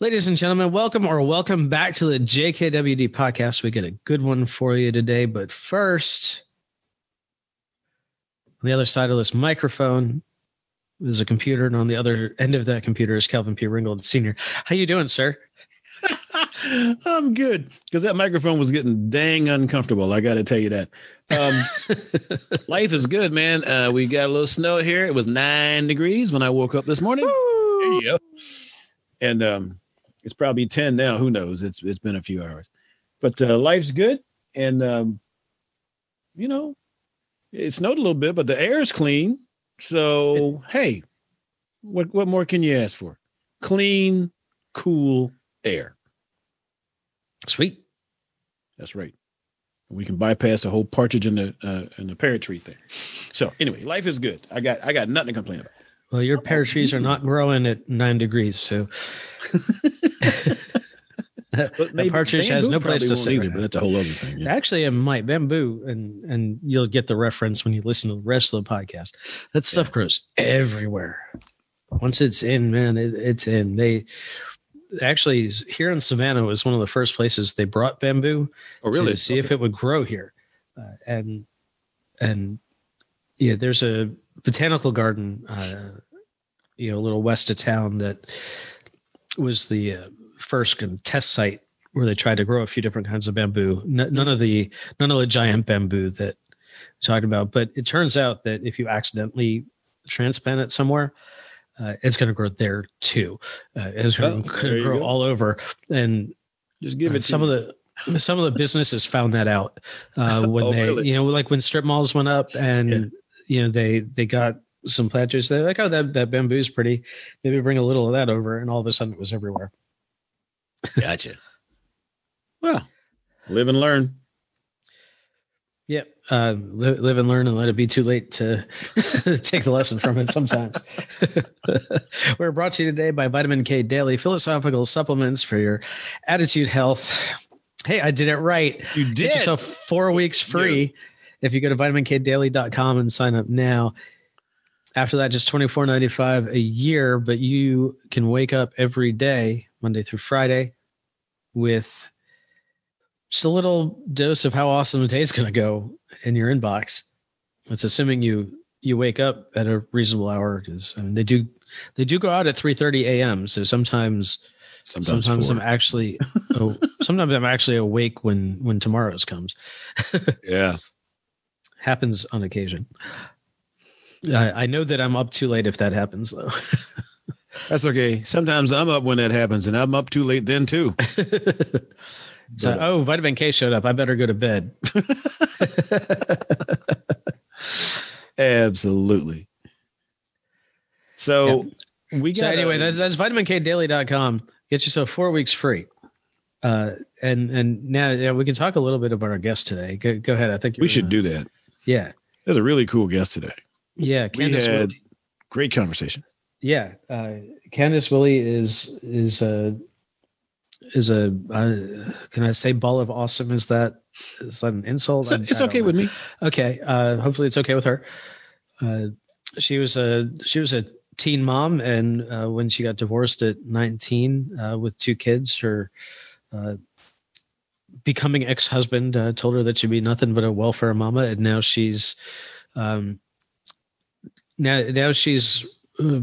Ladies and gentlemen, welcome or welcome back to the JKWD podcast. We got a good one for you today, but first, on the other side of this microphone is a computer, and on the other end of that computer is Kelvin P. Ringgold Sr. How you doing, sir? I'm good because that microphone was getting dang uncomfortable. I got to tell you that. Um, life is good, man. Uh, we got a little snow here. It was nine degrees when I woke up this morning. Woo! There you go. And um, it's probably 10 now. Who knows? It's it's been a few hours. But uh, life's good. And um, you know, it snowed a little bit, but the air is clean. So hey, what what more can you ask for? Clean, cool air. Sweet. That's right. We can bypass the whole partridge in the uh, in the pear tree thing. So anyway, life is good. I got I got nothing to complain about. Well, your pear trees are not growing at nine degrees, so but maybe, partridge has no place to sit. Either, but that's a whole other thing. Yeah. Actually, it might bamboo, and and you'll get the reference when you listen to the rest of the podcast. That stuff yeah. grows everywhere. Once it's in, man, it, it's in. They actually here in Savannah was one of the first places they brought bamboo oh, really? to see okay. if it would grow here, uh, and and yeah, there's a botanical garden, uh, you know, a little west of town that was the uh, first test site where they tried to grow a few different kinds of bamboo. N- none of the none of the giant bamboo that we're talking about, but it turns out that if you accidentally transplant it somewhere, uh, it's going to grow there too. Uh, it's going to grow all over, and just give it. some of the some of the businesses found that out uh, when oh, they, really? you know, like when strip malls went up and yeah you know they they got some planters. They're like, oh, that that bamboo's pretty. Maybe bring a little of that over, and all of a sudden it was everywhere. Gotcha. well, live and learn. Yep. Uh, live, live, and learn and let it be too late to take the lesson from it sometimes. We're brought to you today by Vitamin K Daily Philosophical Supplements for your attitude health. Hey, I did it right. You did. Get yourself four weeks free if you go to vitaminkdaily.com and sign up now. After that, just twenty four ninety five a year, but you can wake up every day, Monday through Friday, with just a little dose of how awesome the day is going to go in your inbox. It's assuming you you wake up at a reasonable hour because I mean, they do they do go out at three thirty a.m. So sometimes sometimes, sometimes I'm actually oh, sometimes I'm actually awake when when tomorrow's comes. yeah, happens on occasion. I, I know that I'm up too late if that happens, though. That's okay. Sometimes I'm up when that happens, and I'm up too late then too. so, but, oh, vitamin K showed up. I better go to bed. Absolutely. So yeah. we got. So anyway, that's that's vitaminkdaily.com. Get yourself four weeks free. Uh, and and now yeah, we can talk a little bit about our guest today. Go, go ahead. I think we should do that. Yeah. There's a really cool guest today. Yeah. Candace we had Willie. great conversation. Yeah. Uh, Candace Willie is, is a, is a uh, can I say ball of awesome? Is that, is that an insult? It's, it's okay know. with me. Okay. Uh, hopefully it's okay with her. Uh, she was a, she was a teen mom. And, uh, when she got divorced at 19, uh, with two kids, her, uh, becoming ex-husband uh, told her that she'd be nothing but a welfare mama, and now she's um, now now she's uh,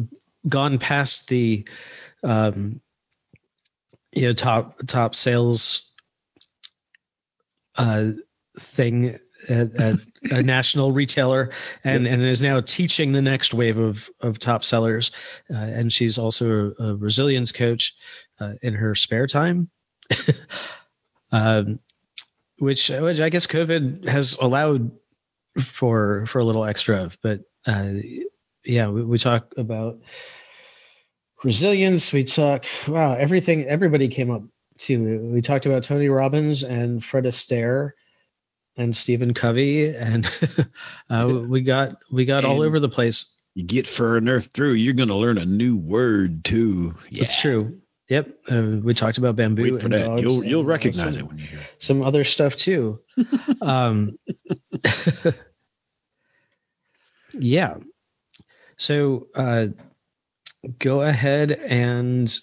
gone past the um, you know top top sales uh, thing at, at a national retailer and, and is now teaching the next wave of, of top sellers. Uh, and she's also a, a resilience coach uh, in her spare time. um, which which I guess COVID has allowed for for a little extra. But uh, yeah, we, we talk about resilience. We talk wow everything. Everybody came up to. We talked about Tony Robbins and Fred Astaire and Stephen Covey, and uh, we got we got and all over the place. You get fur and earth through, you're going to learn a new word too. Yeah. That's true. Yep, uh, we talked about bamboo. Wait for that. You'll you'll recognize some, it when you hear it. some other stuff too. um, yeah. So uh, go ahead and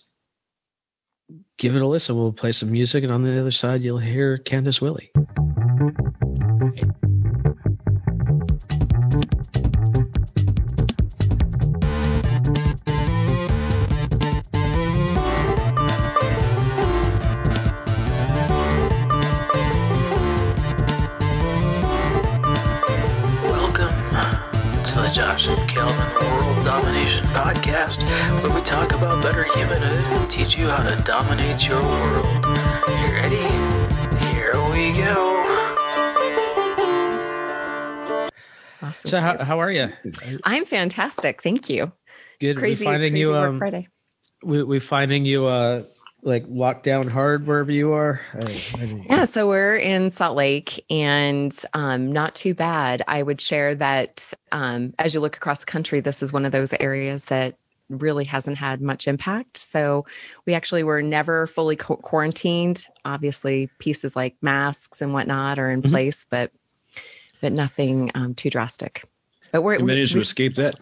give it a listen. We'll play some music, and on the other side, you'll hear Candace Willie. Where we talk about better humanhood and teach you how to dominate your world. You ready? Here we go. Awesome. So, how, how are you? I'm fantastic. Thank you. Good. Crazy, we finding crazy you. work Um, Friday. we we finding you. Uh, like locked down hard wherever you are. I, I Yeah, so we're in Salt Lake and um, not too bad. I would share that um, as you look across the country, this is one of those areas that really hasn't had much impact. So we actually were never fully qu- quarantined. Obviously, pieces like masks and whatnot are in Mhm. place, but but nothing um, too drastic. But we're You managed to escape that.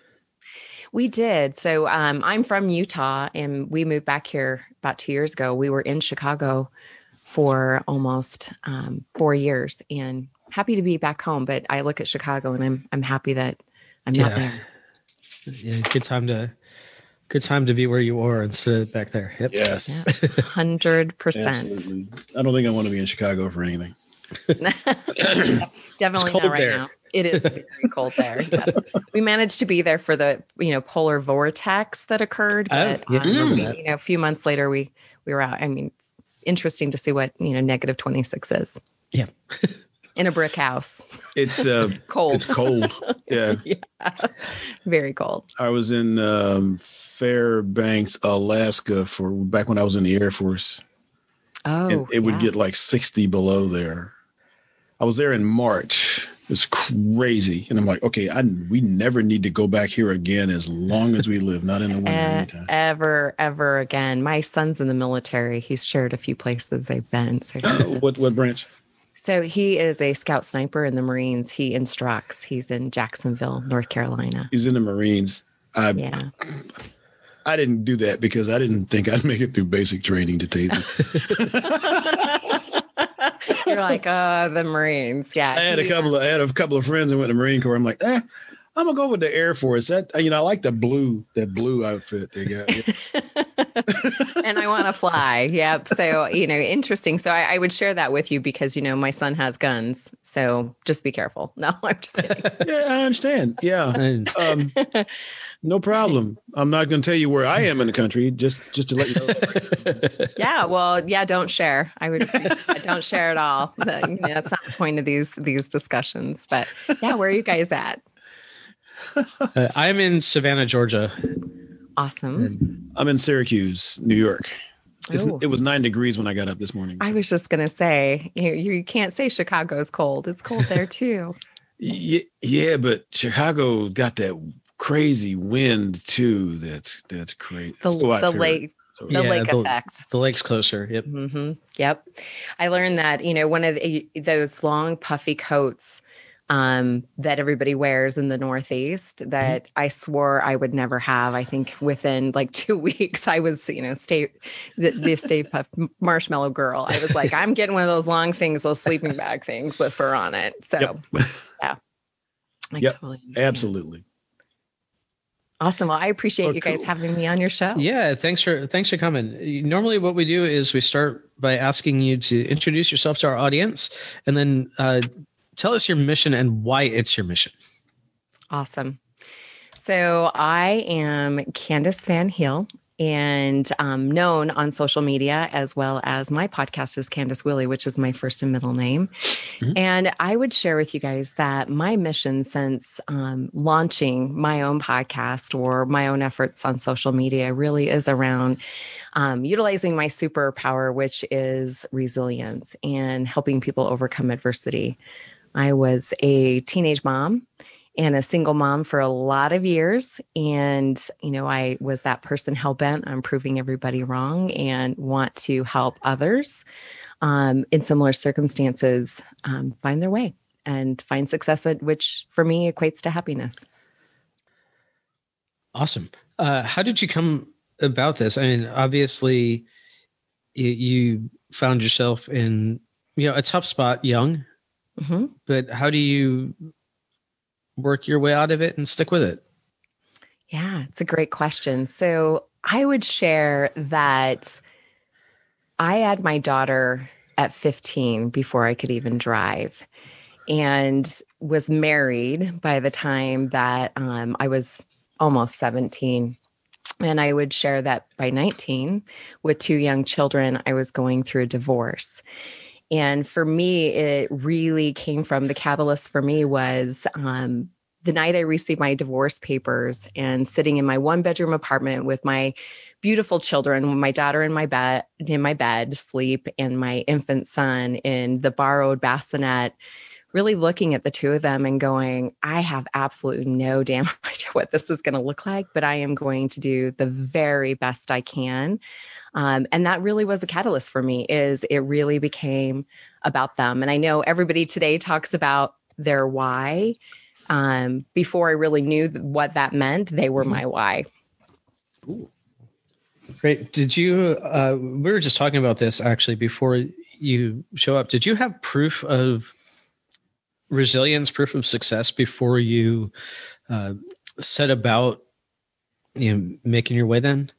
We did. So um, I'm from Utah, and we moved back here about two years ago. We were in Chicago for almost um, four years, and happy to be back home. But I look at Chicago, and I'm I'm happy that I'm not there. yeah, good time to good time to be where you are instead of back there. Yep. Yes. Hundred percent. I don't think I want to be in Chicago for anything. Definitely cold not right there. now. It is very cold there. Yes, we managed to be there for the you know polar vortex that occurred, Oh, but yeah, I remember um, that. you know a few months later we we were out. I mean, it's interesting to see what you know negative twenty six is. Yeah. in a brick house, It's uh, cold, it's cold. Yeah. very cold. I was in um, Fairbanks, Alaska for back when I was in the Air Force. Oh, and it would yeah. get like 60 below there. I was there in March. It's crazy. And I'm like, okay, I, we never need to go back here again as long as we live, not in the winter ever, ever again. My son's in the military. He's shared a few places they've been. So, what what branch? so he is a scout sniper in the Marines. He instructs. He's in Jacksonville, North Carolina. He's in the Marines. I Yeah. I didn't do that because I didn't think I'd make it through basic training to tell you. the- You're like, oh, the Marines. Yeah. I had a couple of I had a couple of friends that went to the Marine Corps. I'm like, eh, I'm gonna go with the Air Force. That you know, I like the blue that blue outfit they got. and I want to fly. Yep. So, you know, interesting. So I, I would share that with you because, you know, my son has guns. So just be careful. No, I'm just kidding. yeah, I understand. Yeah. Um, no problem. I'm not going to tell you where I am in the country, just just to let you know. Yeah. Well, yeah, don't share. I would don't share at all. But, you know, that's not the point of these these discussions. But yeah, where are you guys at? uh, I'm in Savannah, Georgia. Awesome. I'm in Syracuse, New York. It's, Oh. it was nine degrees when I got up this morning. I was just gonna say you you can't say Chicago's cold. It's cold there too. yeah, yeah, but Chicago got that crazy wind too. That's that's great. The the lake So- the Yeah, lake the- effect. the lake's closer. Yep. hmm Yep. I learned that, you know, one of the, those long puffy coats um, that everybody wears in the Northeast that I swore I would never have. I think within like two weeks, I was, you know, stay the, the Stay Puft Marshmallow Girl. I was like, I'm getting one of those long things, those sleeping bag things with fur on it. So, Yep. yeah. I Yep. totally. Absolutely. Awesome. Well, I appreciate you guys cool. having me on your show. Yeah, thanks for thanks for coming. Normally, what we do is we start by asking you to introduce yourself to our audience, and then uh, tell us your mission and why it's your mission. Awesome. So I am Candace Van Heel and um, known on social media as well as my podcast is Candace Willie, which is my first and middle name. Mhm. And I would share with you guys that my mission since um, launching my own podcast or my own efforts on social media really is around um, utilizing my superpower, which is resilience and helping people overcome adversity. I was a teenage mom and a single mom for a lot of years. And, you know, I was that person hell bent on proving everybody wrong and want to help others um, in similar circumstances um, find their way and find success, at, which for me equates to happiness. Awesome. Uh, how did you come about this? I mean, obviously, you, you found yourself in you know a tough spot, young. hmm But how do you work your way out of it and stick with it? Yeah, it's a great question. So I would share that I had my daughter at 15 before I could even drive and was married by the time that um, I was almost 17. And I would share that by 19, with two young children, I was going through a divorce. And for me, it really came from the catalyst for me was um, the night I received my divorce papers and sitting in my one bedroom apartment with my beautiful children, my daughter in my bed, in my bed, sleep, and my infant son in the borrowed bassinet really looking at the two of them and going, I have absolutely no damn idea what this is going to look like, but I am going to do the very best I can. Um, and that really was the catalyst for me is it really became about them. And I know everybody today talks about their why. Um, before I really knew what that meant, they were my why. Great. Did you? Uh, we were just talking about this actually before you show up. Did you have proof of resilience, proof of success before you uh, set about you know making your way? Then.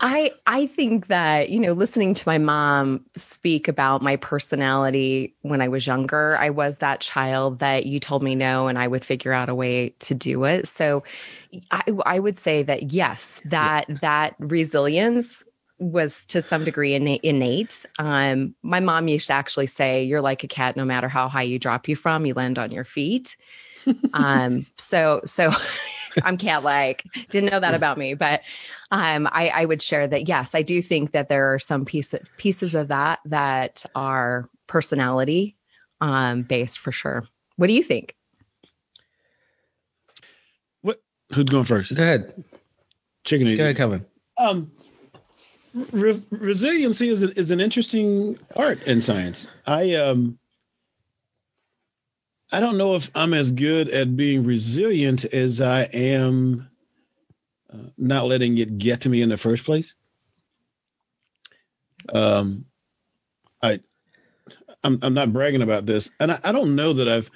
I I think that you know listening to my mom speak about my personality when I was younger, I was that child that you told me no and I would figure out a way to do it. So I I would say that yes, that yeah. that resilience was to some degree innate. Um, my mom used to actually say, "You're like a cat. No matter how high you drop you from, you land on your feet." um, so so I'm cat like. Didn't know that about me, but um, I, I would share that yes, I do think that there are some pieces pieces of that that are personality um, based for sure. What do you think? What? Who's going first? Go ahead. Chicken. Go ahead, Kevin. Um, re- resiliency is, a, is an interesting art in science. I um I don't know if I'm as good at being resilient as I am uh, not letting it get to me in the first place. Um, I, I'm, I'm not bragging about this, and I, I don't know that I've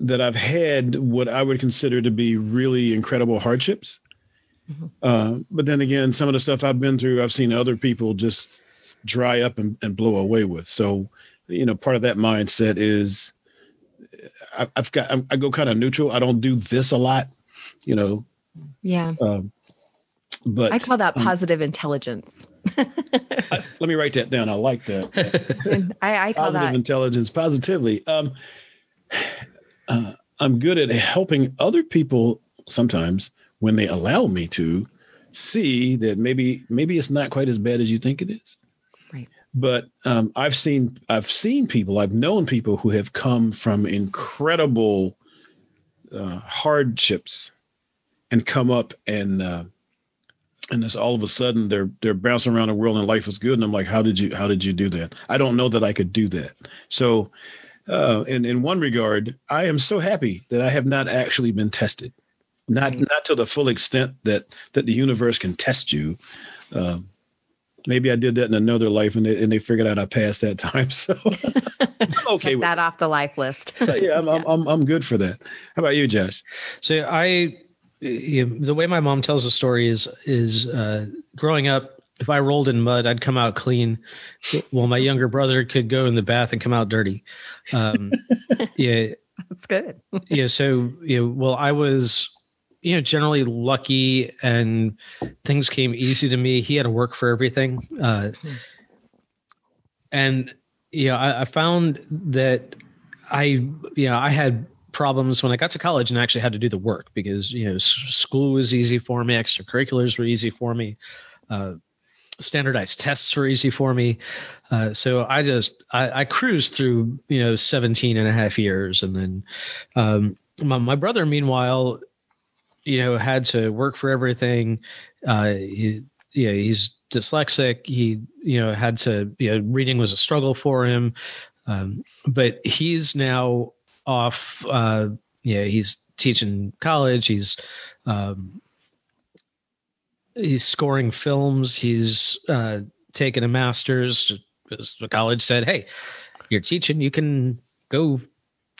that I've had what I would consider to be really incredible hardships. Mm-hmm. Uh, but then again, some of the stuff I've been through, I've seen other people just dry up and, and blow away with. So, you know, part of that mindset is I, have got I, go kind of neutral. I don't do this a lot, you know. Yeah. Um, but I call that um, positive um, intelligence. Let me write that down. I like that. I, I call positive that intelligence positively. Um, uh, I'm good at helping other people sometimes when they allow me to see that maybe maybe it's not quite as bad as you think it is. Right. But um, I've seen I've seen people I've known people who have come from incredible uh, hardships and come up and uh, and this all of a sudden they're they're bouncing around the world and life is good. And i'm like how did you how did you do that? I don't know that i could do that. So uh, in in one regard i am so happy that i have not actually been tested. Not right. not to the full extent that that the universe can test you. Uh, maybe i did that in another life and they, and they figured out i passed that time. So okay Check that off the life list. Yeah, I'm, yeah. I'm, I'm i'm good for that. How about you josh? So i you know, the way my mom tells the story is is uh, growing up. If I rolled in mud, I'd come out clean. Well, my younger brother could go in the bath and come out dirty. Um, yeah, that's good. yeah, so you know, well, I was you know generally lucky and things came easy to me. He had to work for everything, uh, and yeah, you know, I, I found that I you know I had problems when I got to college and actually had to do the work because you know school was easy for me, extracurriculars were easy for me, uh, standardized tests were easy for me. Uh, so I just I, I, cruised through you know 17 and a half years, and then um, my, my, brother, meanwhile, you know had to work for everything. Uh, he, yeah, he's dyslexic. He you know had to you know reading was a struggle for him. Um, but he's now off. Uh, yeah, he's teaching college. He's um, he's scoring films. He's uh, taken a master's because the college said, "Hey, you're teaching, you can go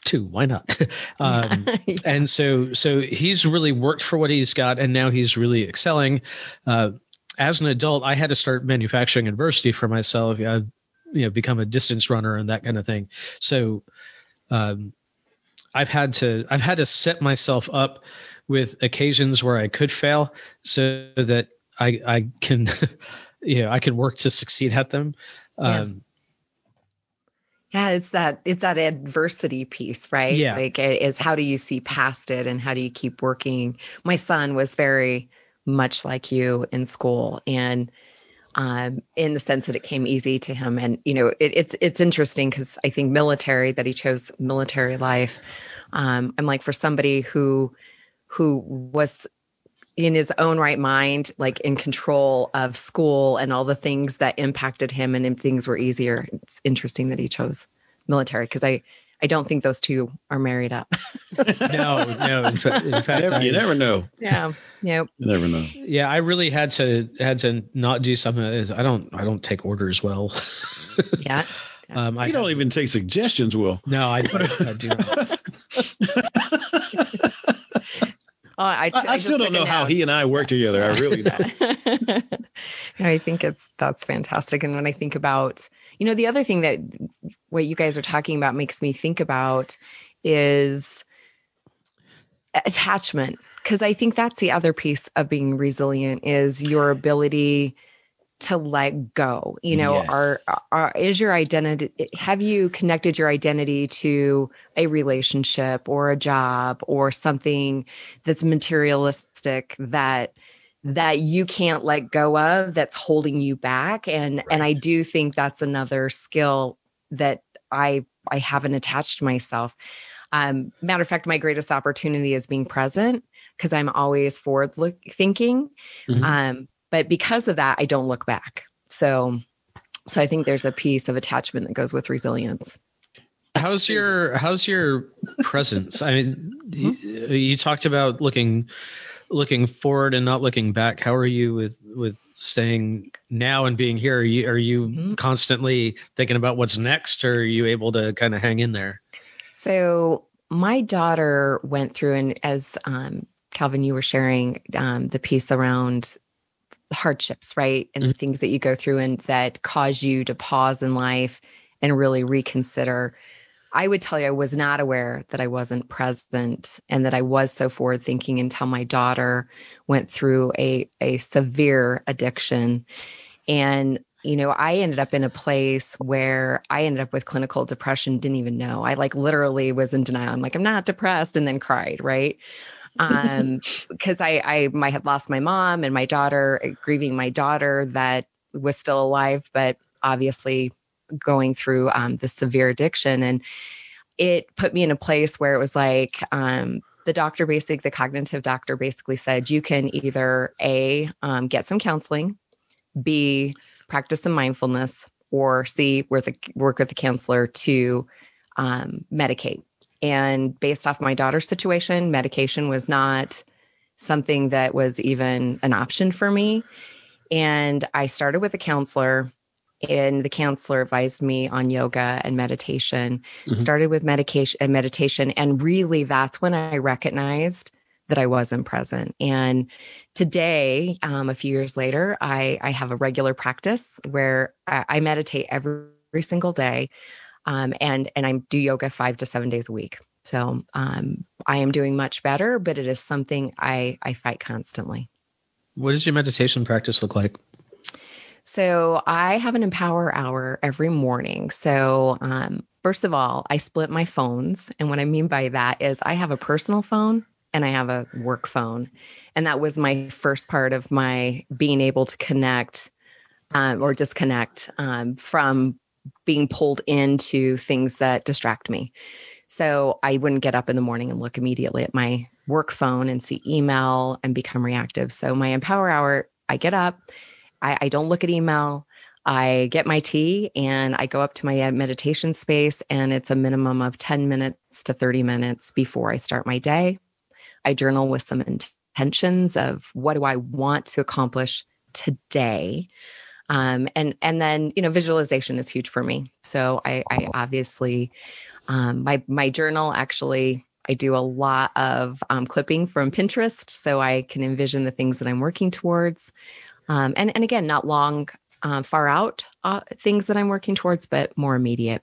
too. Why not?" um, yeah. And so, so he's really worked for what he's got, and now he's really excelling. Uh, as an adult, I had to start manufacturing adversity for myself. I, you know, become a distance runner and that kind of thing. So, um, I've had to I've had to set myself up with occasions where I could fail, so that I I can you know I can work to succeed at them. Yeah. Um, yeah, it's that it's that adversity piece, right? Yeah. Like it's how do you see past it and how do you keep working? My son was very much like you in school and um, in the sense that it came easy to him. And you know, it, it's it's interesting because I think military that he chose military life. Um, I'm like for somebody who who was in his own right mind, like in control of school and all the things that impacted him, and things were easier. It's interesting that he chose military because I I don't think those two are married up. no, no. In, fa- in fact, never, I, you never know. Yeah. Yep. You never know. Yeah, I really had to had to not do something. I don't I don't take orders well. yeah. Um, I you don't even take suggestions, Will. No, I, I, I do. Oh, I, I, I still don't know how he and I work together. I really don't. I think it's that's fantastic. And when I think about, you know, the other thing that what you guys are talking about makes me think about is attachment because I think that's the other piece of being resilient is your ability to let go you know yes. are, are is your identity have you connected your identity to a relationship or a job or something that's materialistic that that you can't let go of that's holding you back and right. and I do think that's another skill that I I haven't attached myself um, matter of fact, my greatest opportunity is being present because I'm always forward look thinking. Mm-hmm. Um, but because of that, I don't look back. So, so I think there's a piece of attachment that goes with resilience. How's your how's your presence? I mean, you, mm-hmm. you talked about looking looking forward and not looking back. How are you with with staying now and being here? Are you, are you mm-hmm. constantly thinking about what's next, or are you able to kind of hang in there? So my daughter went through, and as um, Calvin, you were sharing um, the piece around hardships, right? And mm-hmm. the things that you go through and that cause you to pause in life and really reconsider. I would tell you, I was not aware that I wasn't present and that I was so forward thinking until my daughter went through a, a severe addiction. And you know, I ended up in a place where I ended up with clinical depression, didn't even know. I like literally was in denial. I'm like, I'm not depressed, and then cried, right? Um, because I, I, I had lost my mom and my daughter, grieving my daughter that was still alive, but obviously going through um, the severe addiction. And it put me in a place where it was like, um, the doctor basically, the cognitive doctor basically said, you can either A, um, get some counseling, B, practice some mindfulness or C, work, the, work with the counselor to um, medicate. And based off my daughter's situation, medication was not something that was even an option for me. And I started with a counselor, and the counselor advised me on yoga and meditation. Mm-hmm. Started with medication and meditation, and really that's when I recognized that I wasn't present. And today, um, a few years later, I, I have a regular practice where I, I meditate every, every, single day. Um, and and I do yoga five to seven days a week. So um, I am doing much better, but it is something I I fight constantly. What does your meditation practice look like? So I have an empower hour every morning. So um, first of all, I split my phones, and what I mean by that is I have a personal phone and I have a work phone. And that was my first part of my being able to connect um, or disconnect um, from being pulled into things that distract me. So I wouldn't get up in the morning and look immediately at my work phone and see email and become reactive. So my empower hour, I get up, I, I don't look at email. I get my tea and I go up to my meditation space, and it's a minimum of 10 minutes to 30 minutes before I start my day. I journal with some intentions of what do I want to accomplish today. Um, and and then you know visualization is huge for me. So I, I obviously um, my my journal actually I do a lot of um, clipping from Pinterest, so I can envision the things that I'm working towards. Um, and and again, not long, uh, far out uh, things that I'm working towards, but more immediate.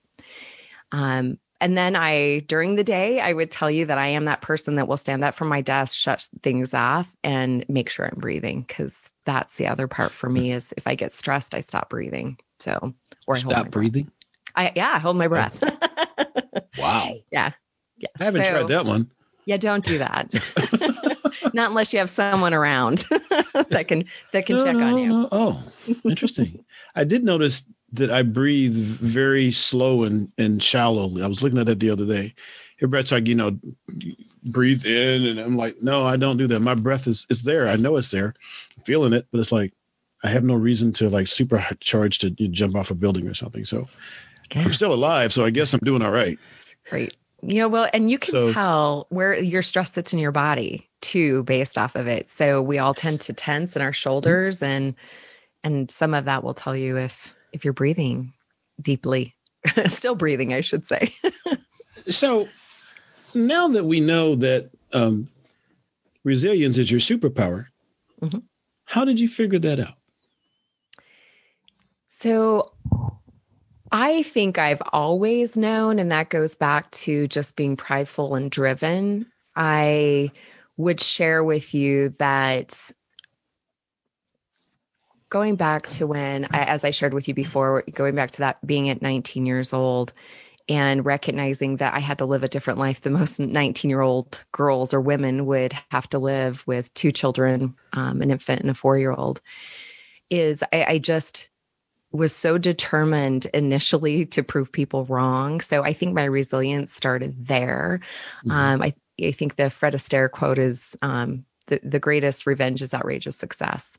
Um, and then I, during the day, I would tell you that I am that person that will stand up from my desk, shut things off, and make sure I'm breathing because that's the other part for me is if I get stressed, I stop breathing. So, or I stop breathing. I yeah, I hold my breath. wow. Yeah. Yeah. I haven't so, tried that one. Yeah, don't do that. Not unless you have someone around that can that can no, check no, on you. No. Oh, interesting. I did notice that I breathe very slow and, and shallowly. I was looking at that the other day. Everybody's like, you know, breathe in, and I'm like, no, I don't do that. My breath is is there. I know it's there, I'm feeling it, but it's like I have no reason to like supercharge to jump off a building or something. So yeah. I'm still alive, so I guess I'm doing all right. Great. Yeah, well, and you can so, tell where your stress sits in your body too, based off of it. So we all tend to tense in our shoulders, and and some of that will tell you if if you're breathing deeply, still breathing, I should say. so now that we know that um, resilience is your superpower, mm-hmm. how did you figure that out? So I think I've always known, and that goes back to just being prideful and driven. I would share with you that going back to when, as I shared with you before, going back to that being at 19 years old and recognizing that I had to live a different life than most 19 year old girls or women would have to live with two children, um, an infant and a four year old, is I, I just was so determined initially to prove people wrong. So I think my resilience started there. Mm-hmm. Um, I, I think the Fred Astaire quote is um, the, the greatest revenge is outrageous success.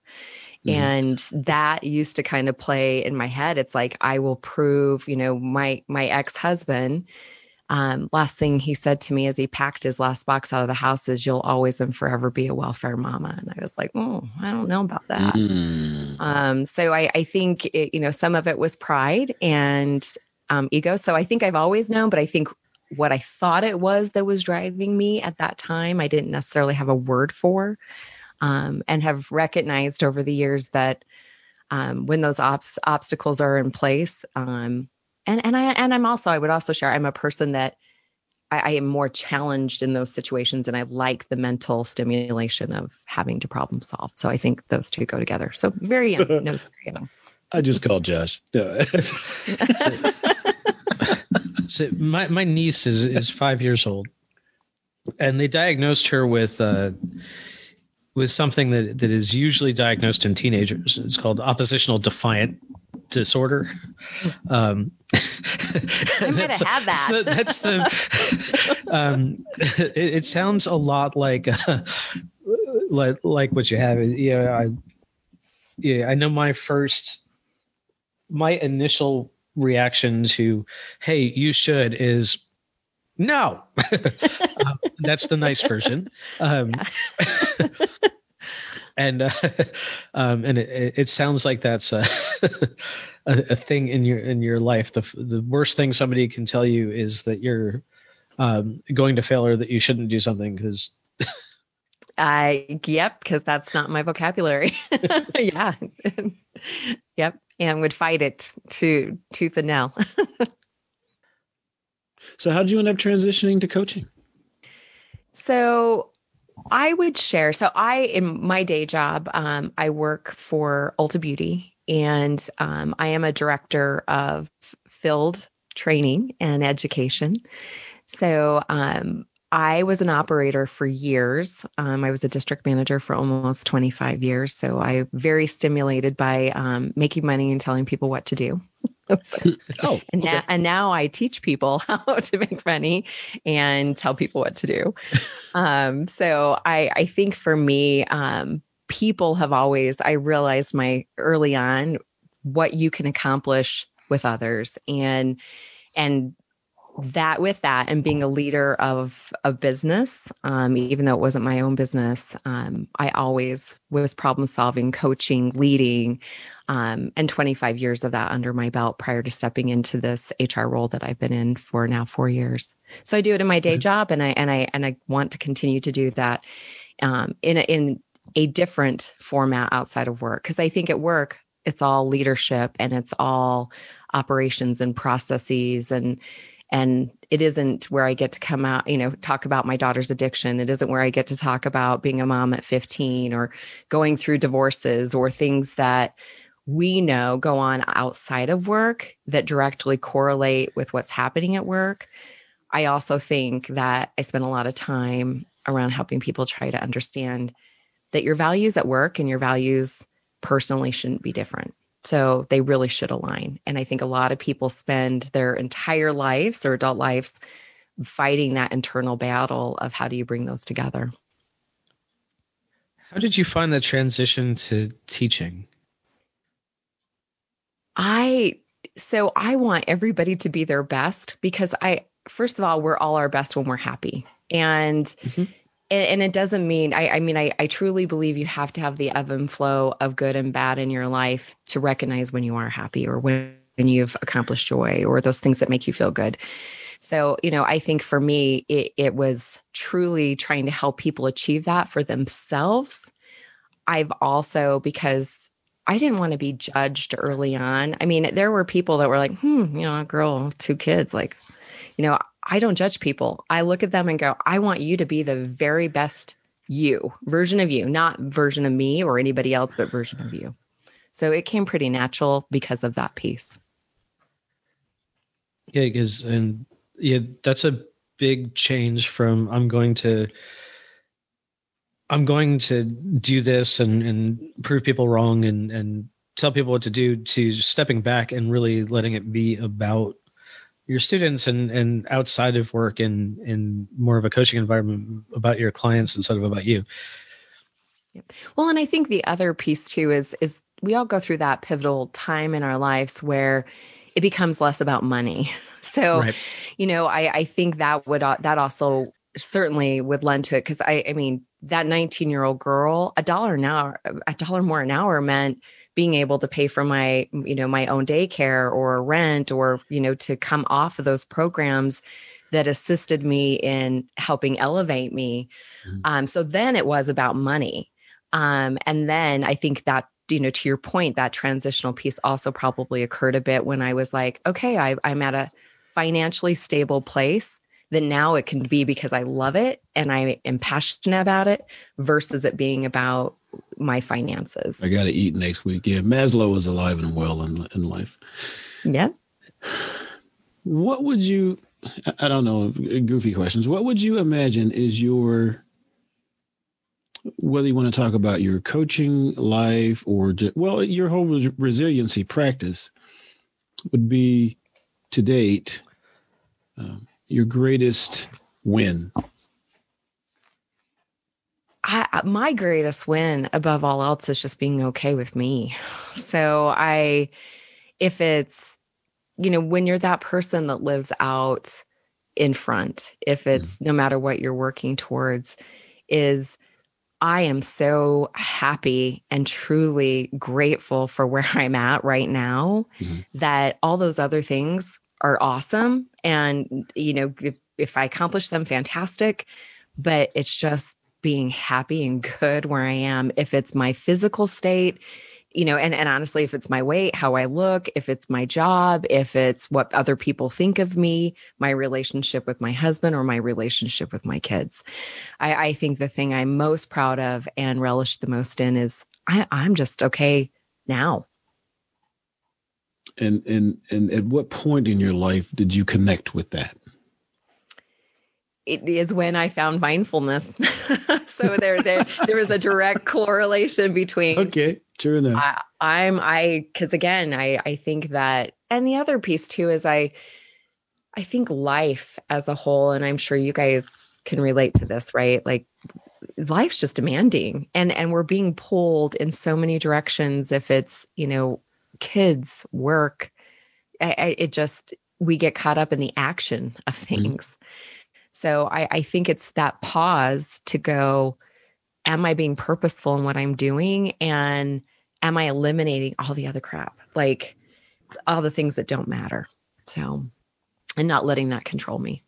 Mm-hmm. And that used to kind of play in my head. It's like, I will prove, you know, my, my ex-husband, um, last thing he said to me as he packed his last box out of the house is, "You'll always and forever be a welfare mama." And I was like, "Oh, I don't know about that." Mm. Um, so I, I think it, you know some of it was pride and um, ego. So I think I've always known, but I think what I thought it was that was driving me at that time, I didn't necessarily have a word for, um, and have recognized over the years that um, when those obs- obstacles are in place, um, and and I and I'm also I would also share I'm a person that I, I, am more challenged in those situations, and I like the mental stimulation of having to problem solve. So I think those two go together. So very young, no, very young. I just called Josh. so my my niece is is five years old, and they diagnosed her with. Uh, with something that, that is usually diagnosed in teenagers. It's called oppositional defiant disorder. Um, I might have had that. That's the. That's the um, it, it, sounds a lot like, uh, like like what you have. Yeah, I. Yeah, I know my first, my initial reaction to, "Hey, you should," is no. um, that's the nice version. Um, and uh, um, and it, it, sounds like that's a, a, a, thing in your in your life. The the worst thing somebody can tell you is that you're um, going to fail or that you shouldn't do something because. I yep, because that's not my vocabulary. yeah, yep, and would fight it to tooth and nail. so, how did you end up transitioning to coaching? So I would share. So I, in my day job, um, I work for Ulta Beauty, and um, I am a director of field training and education. So um, I was an operator for years. Um, I was a district manager for almost 25 years. So I'm very stimulated by um, making money and telling people what to do. oh, and now and now I teach people how to make money and tell people what to do. um, so I I think for me, um, people have always I realized my early on what you can accomplish with others and and that with that and being a leader of a business, um, even though it wasn't my own business, um, I always was problem solving, coaching, leading, um, and 25 years of that under my belt prior to stepping into this HR role that I've been in for now four years. So I do it in my day job, and I and I and I want to continue to do that um, in a, in a different format outside of work because I think at work it's all leadership and it's all operations and processes and and it isn't where I get to come out, you know, talk about my daughter's addiction. It isn't where I get to talk about being a mom at 15 or going through divorces or things that we know go on outside of work that directly correlate with what's happening at work. I also think that I spend a lot of time around helping people try to understand that your values at work and your values personally shouldn't be different. So they really should align. And I think a lot of people spend their entire lives or adult lives fighting that internal battle of how do you bring those together. How did you find the transition to teaching? I so I want everybody to be their best because I first of all we're all our best when we're happy. And mm-hmm and, and it doesn't mean I, I mean I, I truly believe you have to have the ebb and flow of good and bad in your life to recognize when you are happy or when, when you've accomplished joy or those things that make you feel good. So, you know, I think for me, it, it was truly trying to help people achieve that for themselves. I've also, because I didn't want to be judged early on. I mean, there were people that were like, hmm, you know, a girl, two kids, like, you know, I don't judge people. I look at them and go, I want you to be the very best you, version of you, not version of me or anybody else, but version of you. So it came pretty natural because of that piece. Yeah, because and yeah, that's a big change from I'm going to I'm going to do this and and prove people wrong and and tell people what to do to stepping back and really letting it be about your students and and outside of work and in more of a coaching environment about your clients instead of about you yep. well and i think the other piece too is is we all go through that pivotal time in our lives where it becomes less about money so right. you know i i think that would that also certainly would lend to it because i i mean that 19 year old girl a dollar an hour a dollar more an hour meant being able to pay for my you know my own daycare or rent or you know to come off of those programs that assisted me in helping elevate me mm-hmm. um, so then it was about money um, and then i think that you know to your point that transitional piece also probably occurred a bit when i was like okay I, i'm at a financially stable place then now it can be because I love it and I am passionate about it versus it being about my finances. I got to eat next week. Yeah, Maslow is alive and well in, in life. Yeah. What would you, I don't know, goofy questions. What would you imagine is your, whether you want to talk about your coaching life or, well, your whole resiliency practice would be to date um, your greatest win? I, my greatest win above all else is just being okay with me. So I, if it's, you know, when you're that person that lives out in front, if it's mm-hmm. no matter what you're working towards, is I am so happy and truly grateful for where I'm at right now mm-hmm. that all those other things are awesome. And, you know, if, if I accomplish them, fantastic. But it's just being happy and good where I am. If it's my physical state, you know, and, and honestly, if it's my weight, how I look, if it's my job, if it's what other people think of me, my relationship with my husband or my relationship with my kids, I, I think the thing I'm most proud of and relish the most in is I, I'm just okay now. And and and at what point in your life did you connect with that? It is when I found mindfulness. so there, there, there was a direct correlation between. Okay, true enough. I, I'm I because again, I I think that, and the other piece too is I, I think life as a whole, and I'm sure you guys can relate to this, right? Like life's just demanding and and we're being pulled in so many directions if it's you know kids, work. I, I, it just we get caught up in the action of Mm-hmm. So I, I think it's that pause to go, am I being purposeful in what I'm doing? And am I eliminating all the other crap? Like all the things that don't matter. So, and not letting that control me.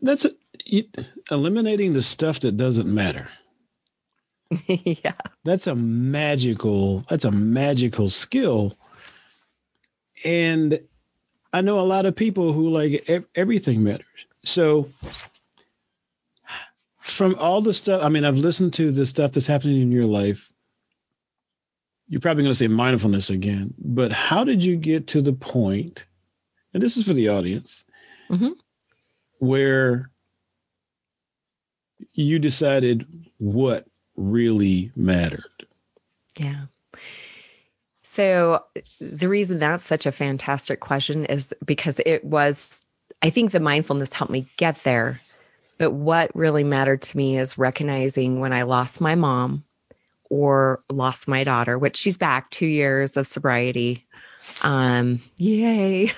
That's a, you, eliminating the stuff that doesn't matter. yeah. That's a magical. That's a magical skill. And I know a lot of people who like ev- everything matters. So from all the stuff, I mean, I've listened to the stuff that's happening in your life. You're probably going to say mindfulness again, but how did you get to the point? And this is for the audience, Mhm. where you decided what really mattered. Yeah. So the reason that's such a fantastic question is because it was, I think the mindfulness helped me get there. But what really mattered to me is recognizing when I lost my mom or lost my daughter, which she's back two years of sobriety. Um, yay.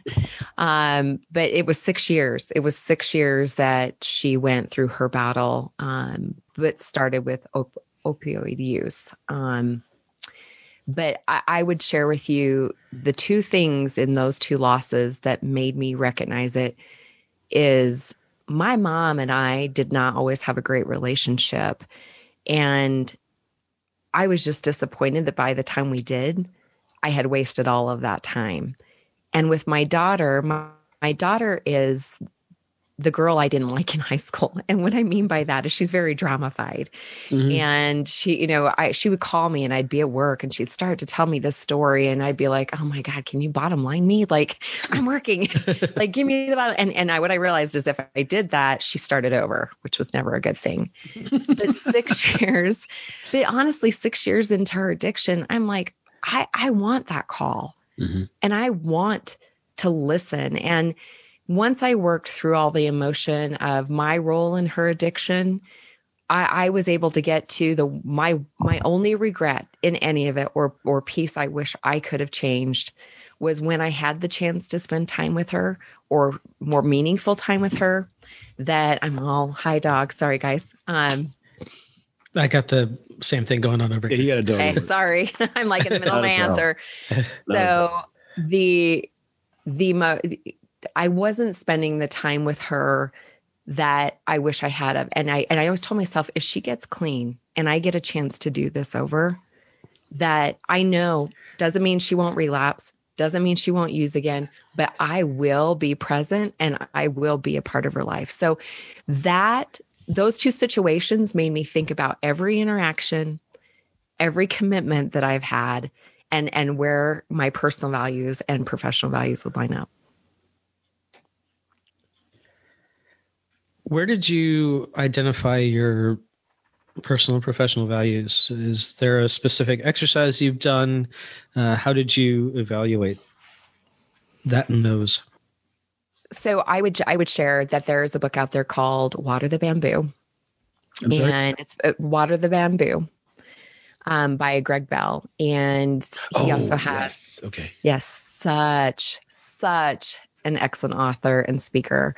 um, but it was six years. It was six years that she went through her battle, um, but started with op- opioid use. Um, but I, I would share with you the two things in those two losses that made me recognize it is my mom and I did not always have a great relationship. And I was just disappointed that by the time we did, I had wasted all of that time. And with my daughter, my, my daughter is the girl I didn't like in high school. And what I mean by that is she's very dramified. Mhm. And she, you know, I she would call me and I'd be at work and she'd start to tell me this story and I'd be like, "Oh my god, can you bottom line me? Like I'm working. like give me the bottom." And and I what I realized is if I did that, she started over, which was never a good thing. but 6 years, but honestly 6 years into her addiction, I'm like, I I want that call Mhm. and I want to listen. And once I worked through all the emotion of my role in her addiction, I, I was able to get to the my my only regret in any of it or or piece I wish I could have changed was when I had the chance to spend time with her or more meaningful time with her. That I'm all hi dog. Sorry guys. Um I got the same thing going on over Yeah, here. you got a dog. okay, sorry. I'm like in the middle of my answer. So the the mo- I wasn't spending the time with her that I wish I had of and I and I always told myself if she gets clean and I get a chance to do this over that I know doesn't mean she won't relapse doesn't mean she won't use again but I will be present and I will be a part of her life so that those two situations made me think about every interaction every commitment that I've had and and where my personal values and professional values would line up. Where did you identify your personal and professional values? Is there a specific exercise you've done? Uh, how did you evaluate that and those? So I would I would share that there is a book out there called Water the Bamboo, and it's uh, Water the Bamboo um, by Greg Bell, and he Oh, also has yes. Okay. Yes, such, such an excellent author and speaker.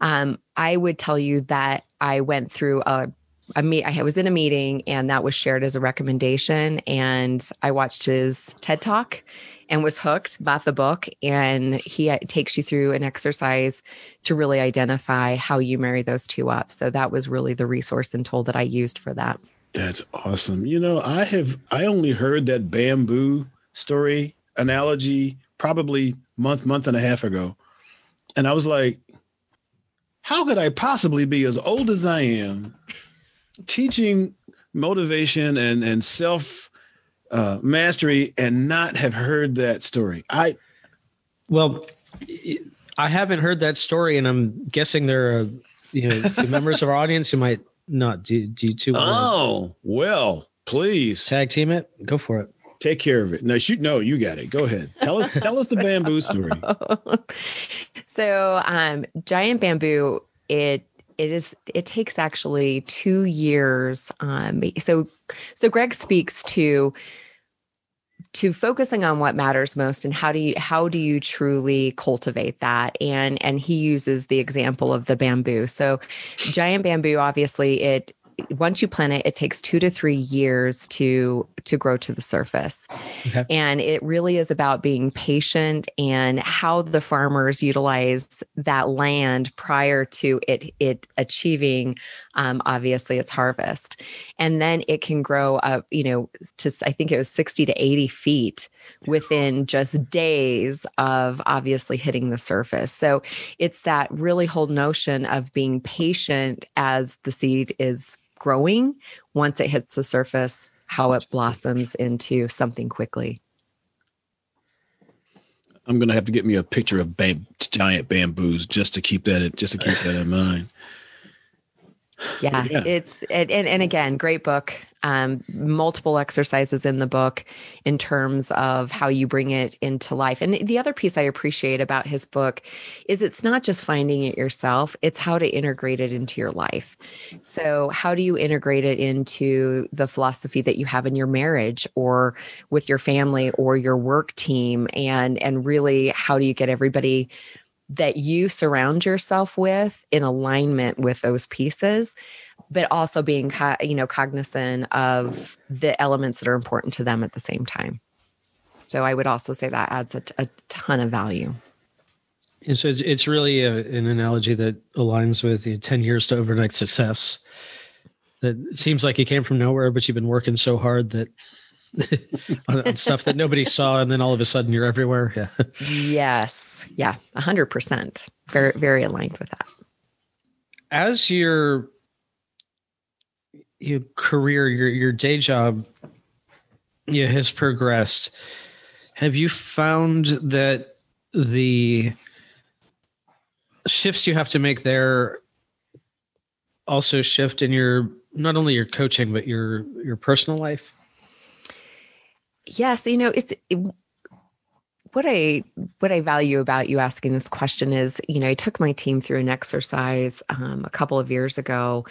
Um, I would tell you that I went through a, a meet. I was in a meeting, and that was shared as a recommendation. And I watched his TED talk and was hooked. Bought the book, and he uh, takes you through an exercise to really identify how you marry those two up. So that was really the resource and tool that I used for that. That's awesome. You know, I have I only heard that bamboo story analogy probably month month and a half ago, and I was like, how could I possibly be as old as I am, teaching motivation and and self uh, mastery and not have heard that story? I Well, I haven't heard that story, and I'm guessing there are you know members of our audience who might not. Do, do you two oh well, please tag team it? Go for it. take care of it. No, shoot, no, you got it. Go ahead. Tell us tell us the bamboo story. so um, giant bamboo it it is it takes actually two years um, so so greg speaks to to focusing on what matters most and how do you how do you truly cultivate that? And and he uses the example of the bamboo. So giant bamboo obviously it once you plant it, it takes two to three years to to grow to the surface. Okay. And it really is about being patient and how the farmers utilize that land prior to it it achieving um, obviously its harvest. And then it can grow up, you know, to I think it was 60 to 80 feet within just days of obviously hitting the surface. So it's that really whole notion of being patient as the seed is growing once it hits the surface, how it blossoms into something quickly. I'm gonna have to get me a picture of bam- giant bamboos just to keep that just to keep that in mind. Yeah, yeah. it's and, and again, great book um, multiple exercises in the book in terms of how you bring it into life. And the other piece I appreciate about his book is it's not just finding it yourself, it's how to integrate it into your life. So, how do you integrate it into the philosophy that you have in your marriage or with your family or your work team? And, and really, how do you get everybody that you surround yourself with in alignment with those pieces? but also being you know cognizant of the elements that are important to them at the same time so i would also say that adds a, a ton of value and so it's, it's really a, an analogy that aligns with you know, 10 years to overnight success that seems like you came from nowhere but you've been working so hard that on, on stuff that nobody saw and then all of a sudden you're everywhere? Yeah. Yes. Yeah. 100% very very aligned with that. As you're your career, your your day job, yeah, has progressed. Have you found that the shifts you have to make there also shift in your not only your coaching but your your personal life? Yes, you know it's. It, what I what I value about you asking this question is, you know, I took my team through an exercise um, a couple of years ago,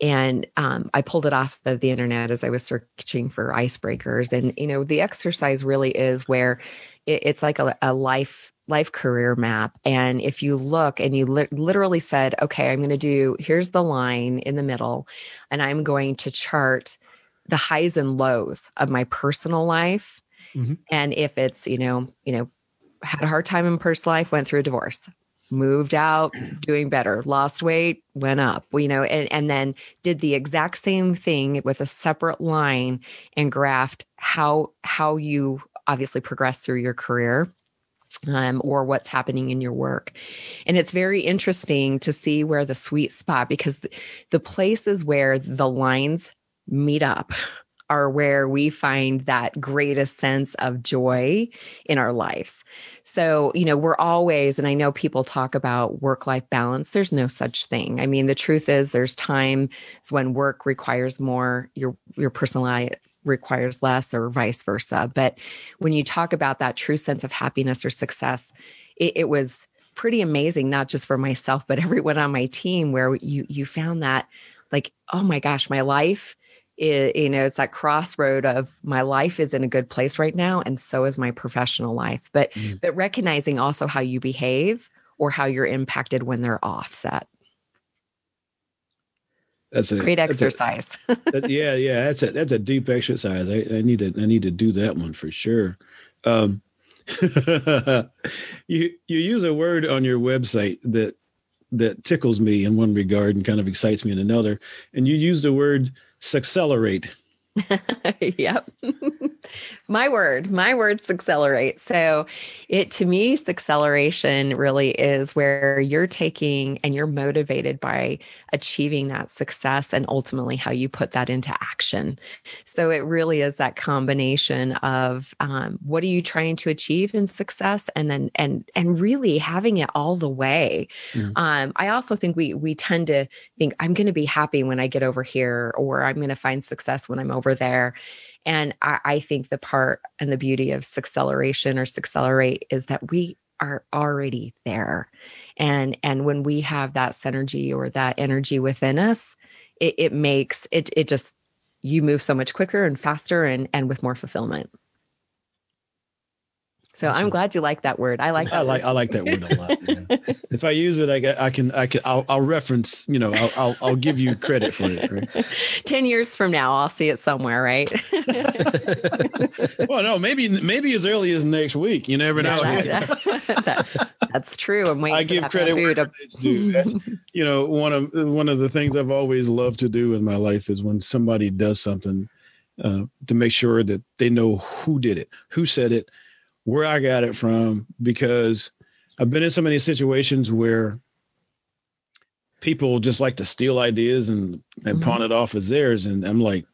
and um, I pulled it off of the internet as I was searching for icebreakers. And you know, the exercise really is where it, it's like a, a, life life career map. And if you look and you li- literally said, "Okay, I'm going to do here's the line in the middle, and I'm going to chart the highs and lows of my personal life." Mm-hmm. And if it's you know you know had a hard time in personal life, went through a divorce, moved out doing better lost weight went up you know and, and then did the exact same thing with a separate line and graphed how how you obviously progress through your career um, or what's happening in your work. And it's very interesting to see where the sweet spot, because the, the places where the lines meet up are where we find that greatest sense of joy in our lives. So, you know, we're always, and I know people talk about work life balance. There's no such thing. I mean, the truth is there's times when work requires more, your, your personal life requires less or vice versa. But when you talk about that true sense of happiness or success, it, it was pretty amazing, not just for myself, but everyone on my team where you, you found that like, oh my gosh, my life it, you know, it's that crossroad of my life is in a good place right now, and so is my professional life. But mm. but recognizing also how you behave or how you're impacted when they're offset. That's a great exercise. A, that, yeah, yeah, that's a that's a deep exercise. I, I, need to I need to do that one for sure. Um, you you use a word on your website that that tickles me in one regard and kind of excites me in another, and you use the word accelerate. yep. my word, my words accelerate. So it to me, acceleration really is where you're taking and you're motivated by achieving that success and ultimately how you put that into action. So it really is that combination of um, what are you trying to achieve in success and then and and really having it all the way. Mm. Um, I also think we we tend to think I'm going to be happy when I get over here or I'm going to find success when I'm over there. And I, I think the part and the beauty of acceleration or accelerate is that we are already there. And and when we have that synergy or that energy within us, it, it makes it it just you move so much quicker and faster and and with more fulfillment. So I'm glad you like that word. I like that. I like word. I like that word a lot. if I use it, I, I can I can I'll, I'll reference. You know, I'll, I'll I'll give you credit for it. Right? Ten years from now, I'll see it somewhere, right? well, no, maybe maybe as early as next week. You never know. That- that- that's true. I'm waiting. I give credit where to- credit's due. That's, you know, one of one of the things I've always loved to do in my life is when somebody does something uh, to make sure that they know who did it, who said it, where I got it from, because I've been in so many situations where people just like to steal ideas and and Mhm. pawn it off as theirs, and I'm like,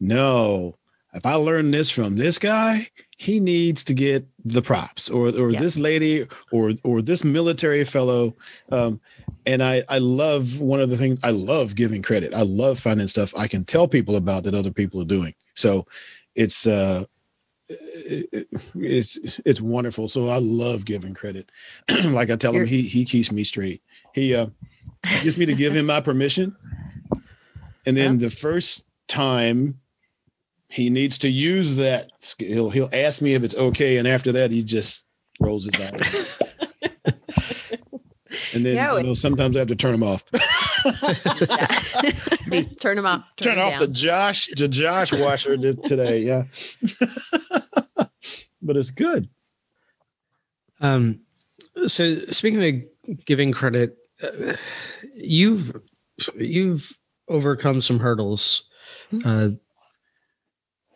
no. If I learn this from this guy, he needs to get the props, or or Yeah. this lady, or or this military fellow. Um, and I I love one of the things I love giving credit. I love finding stuff I can tell people about that other people are doing. So it's uh it- it- it's it's wonderful. So I love giving credit. like I tell him, You're- he he keeps me straight. He uh gets me to give him my permission, and then the first time he needs to use that, he'll he'll ask me if it's okay, and after that he just rolls his eyes. And then Yeah, you know, sometimes I have to turn him off. Yeah. turn them off. turn them off the. Josh the Josh washer today. Yeah, but it's good. Um, so speaking of giving credit, uh, you've you've overcome some hurdles, uh,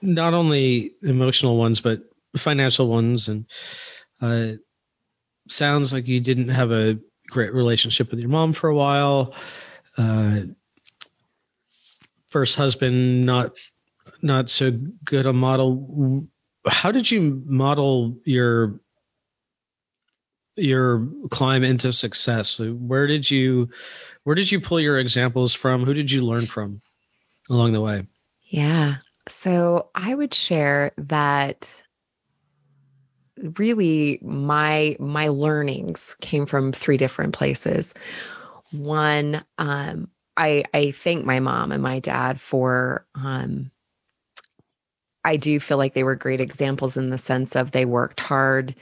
not only emotional ones but financial ones, and uh, sounds like you didn't have a great relationship with your mom for a while. Uh, first husband, not not so good a model. How did you model your your climb into success where did you where did you pull your examples from who did you learn from along the way Yeah. So I would share that really my my learnings came from three different places. One, um, I I thank my mom and my dad for um I do feel like they were great examples in the sense of they worked hard.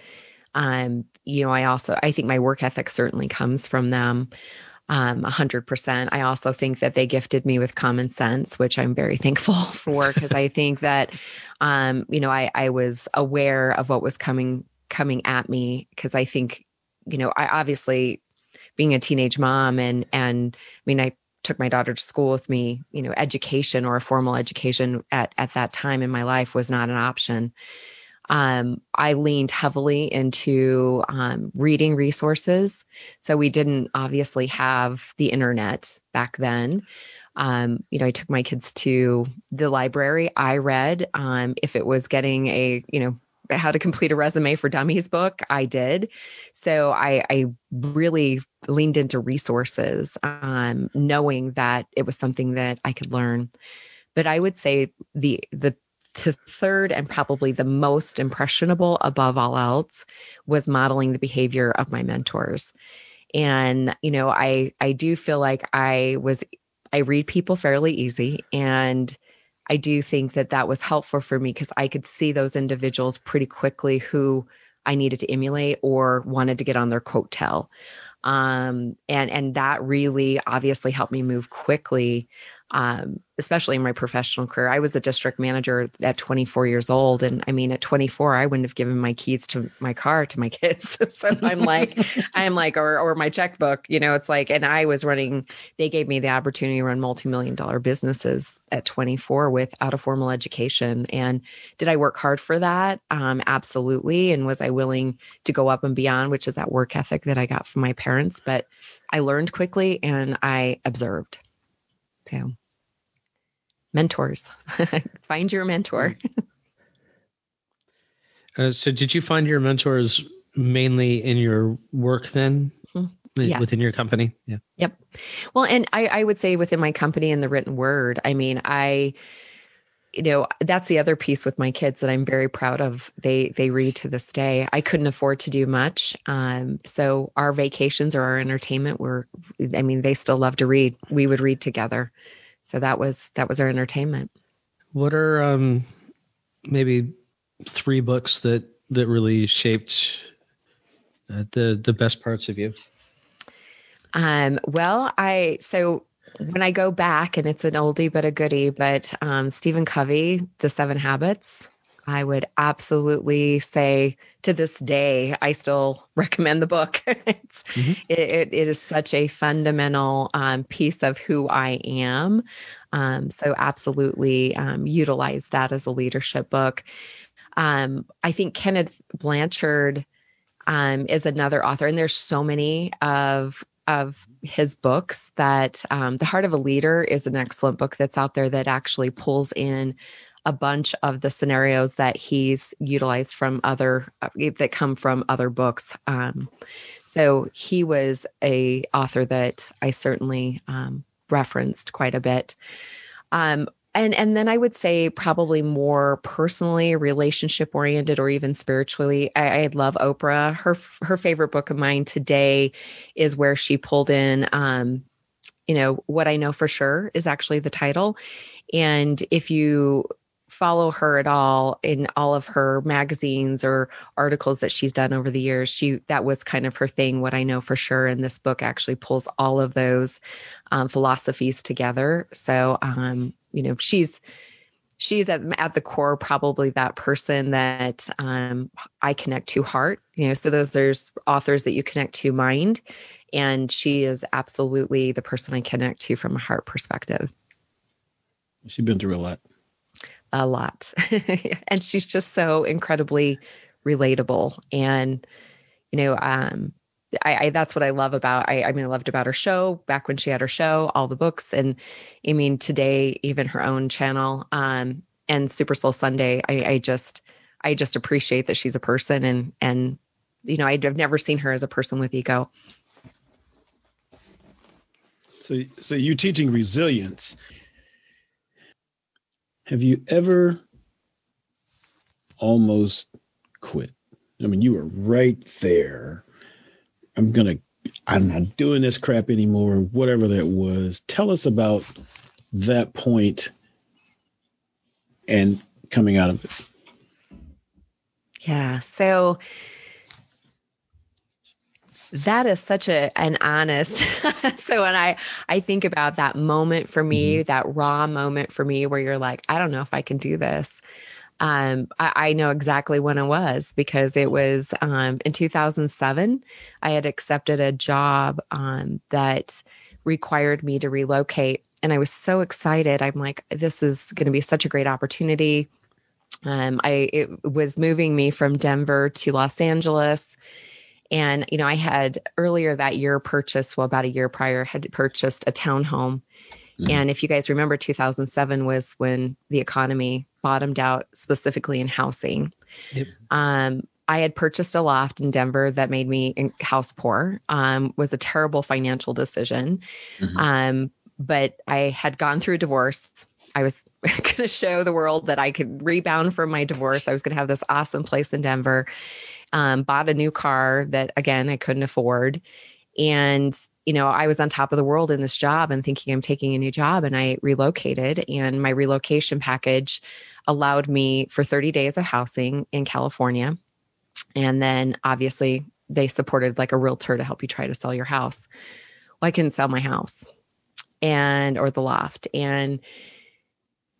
Um, you know, I also I think my work ethic certainly comes from them um, 100%. I also think that they gifted me with common sense, which I'm very thankful for because I think that, um, you know, I, I was aware of what was coming coming at me because I think, you know, I obviously being a teenage mom and and I mean I took my daughter to school with me, you know, education or a formal education at at that time in my life was not an option um, I leaned heavily into um, reading resources. So we didn't obviously have the internet back then. Um, you know, I took my kids to the library. I read. Um, if it was getting a, you know, how to complete a resume for dummies book, I did. So I, I really leaned into resources, um, knowing that it was something that I could learn. But I would say the the the third and probably the most impressionable above all else was modeling the behavior of my mentors and you know i i do feel like i was i read people fairly easy and i do think that that was helpful for me because i could see those individuals pretty quickly who i needed to emulate or wanted to get on their coattail um, and and that really obviously helped me move quickly um, especially in my professional career. I was a district manager at 24 years old. And I mean, at 24, I wouldn't have given my keys to my car to my kids. so I'm like, I'm like, or, or my checkbook, you know, it's like, and I was running, they gave me the opportunity to run multi-million dollar businesses at 24 without a formal education. And did I work hard for that? Um, absolutely. And was I willing to go up and beyond, which is that work ethic that I got from my parents? But I learned quickly and I observed. So mentors. Find your mentor. Uh, so did you find your mentors mainly in your work then? Mhm. Yes. within your company? Yeah. Yep. Well and I, I would say within my company and the written word i mean i you know that's the other piece with my kids that i'm very proud of. They they read to this day. I couldn't afford to do much. Um, so our vacations or our entertainment were i mean they still love to read. We would read together so that was that was our entertainment what are um maybe three books that that really shaped uh, the the best parts of you? Um, well, I so when I go back, and it's an oldie but a goodie, but um, Stephen Covey, The Seven Habits, I would absolutely say to this day, I still recommend the book. mm-hmm. it, it, it is such a fundamental um, piece of who I am. Um, so, absolutely um, utilize that as a leadership book. Um, I think Kenneth Blanchard um, is another author, and there's so many of of his books that um, the heart of a leader is an excellent book that's out there that actually pulls in a bunch of the scenarios that he's utilized from other uh, that come from other books. Um, so he was a author that I certainly um, referenced quite a bit. Um, and and then I would say probably more personally, relationship oriented, or even spiritually. I, I, love Oprah. Her her favorite book of mine today is where she pulled in. Um, you know what I know for sure is actually the title, and if you follow her at all in all of her magazines or articles that she's done over the years. She that was kind of her thing what i know for sure and this book actually pulls all of those um, philosophies together. So um, you know she's she's at, at the core probably that person that um, i connect to heart you know so those there's authors that you connect to mind and she is absolutely the person i connect to from a heart perspective. She's been through a lot a lot. and she's just so incredibly relatable. And, you know, um, I, I, that's what I love about I, I mean I loved about her show back when she had her show, all the books, and I mean today even her own channel um, and Super Soul Sunday. I, I just I just appreciate that she's a person and and you know I'd have never seen her as a person with ego. So so you teaching resilience have you ever almost quit? I mean, you were right there. I'm going to, I'm not doing this crap anymore, whatever that was. Tell us about that point and coming out of it. Yeah. So, that is such a an honest so when i i think about that moment for me mm-hmm. that raw moment for me where you're like i don't know if i can do this. Um, I, I, know exactly when it was because it was um, in 2007 i had accepted a job um, that required me to relocate and i was so excited. I'm like this is going to be such a great opportunity. Um, I it was moving me from Denver to Los Angeles and, you know, I had earlier that year purchased, well, about a year prior, had purchased a townhome. Mm-hmm. And if you guys remember, 2007 was when the economy bottomed out, specifically in housing. Yep. Um, I had purchased a loft in Denver that made me house poor. Um, was a terrible financial decision, mm-hmm. um, but I had gone through a divorce. I was going to show the world that I could rebound from my divorce. I was going to have this awesome place in Denver, um, bought a new car that again I couldn't afford, and you know I was on top of the world in this job and thinking I'm taking a new job, and I relocated, and my relocation package allowed me for 30 days of housing in California, and then obviously they supported like a realtor to help you try to sell your house. Well, I couldn't sell my house and or the loft. And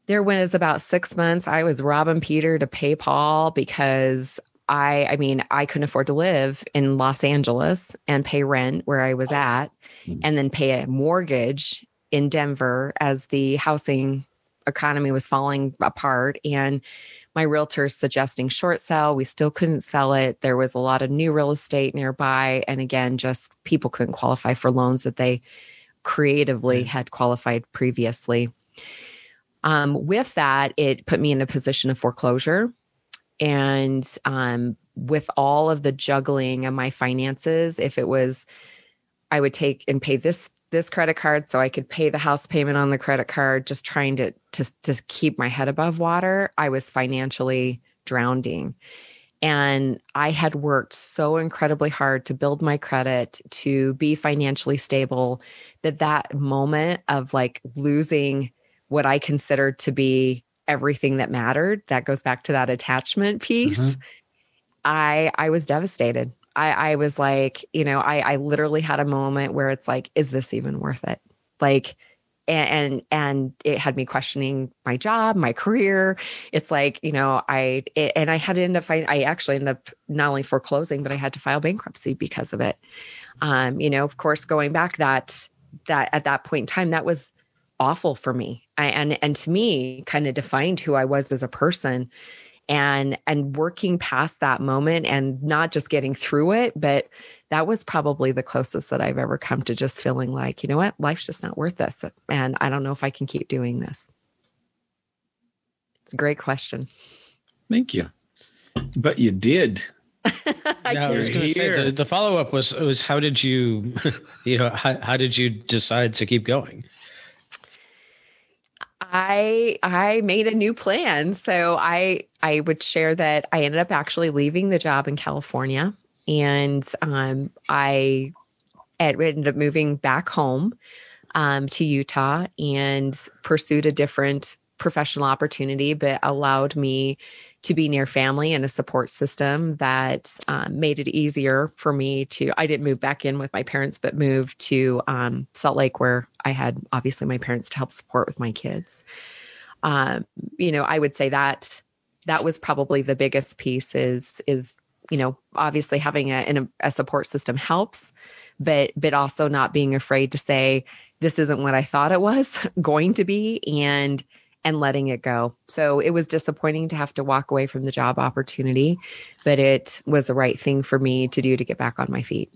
there went was about six months I was robbing Peter to pay Paul because I I mean, I couldn't afford to live in Los Angeles and pay rent where I was at mm-hmm. and then pay a mortgage in Denver as the housing economy was falling apart. And my realtor suggesting short sell. We still couldn't sell it. There was a lot of new real estate nearby. And again just people couldn't qualify for loans that they creatively had qualified previously. Um, with that it put me in a position of foreclosure and um, with all of the juggling of my finances, if it was, I would take and pay this this credit card so I could pay the house payment on the credit card, just trying to to to keep my head above water. I was financially drowning. And I had worked so incredibly hard to build my credit, to be financially stable, that that moment of like losing what I considered to be everything that mattered. That goes back to that attachment piece. Mm-hmm. I I was devastated. I, I was like, you know, I, I literally had a moment where it's like, is this even worth it? Like, and and it had me questioning my job my career it's like you know i it, and i had to end up find, i actually ended up not only foreclosing but i had to file bankruptcy because of it um you know of course going back that that at that point in time that was awful for me I, and and to me kind of defined who i was as a person and and working past that moment and not just getting through it but that was probably the closest that I've ever come to just feeling like, you know what, life's just not worth this. And I don't know if I can keep doing this. It's a great question. Thank you. But you did. I, yeah, I was going to say the, the follow up was was how did you, you know, how, how did you decide to keep going? I I made a new plan. So I I would share that I ended up actually leaving the job in California and um, I ended up moving back home um, to Utah and pursued a different professional opportunity, but allowed me to be near family and a support system that um, made it easier for me to. I didn't move back in with my parents, but moved to um, Salt Lake, where I had obviously my parents to help support with my kids. Um, you know, I would say that that was probably the biggest piece is is you know, obviously having a, a support system helps, but but also not being afraid to say this isn't what I thought it was going to be and and letting it go. So it was disappointing to have to walk away from the job opportunity, but it was the right thing for me to do to get back on my feet.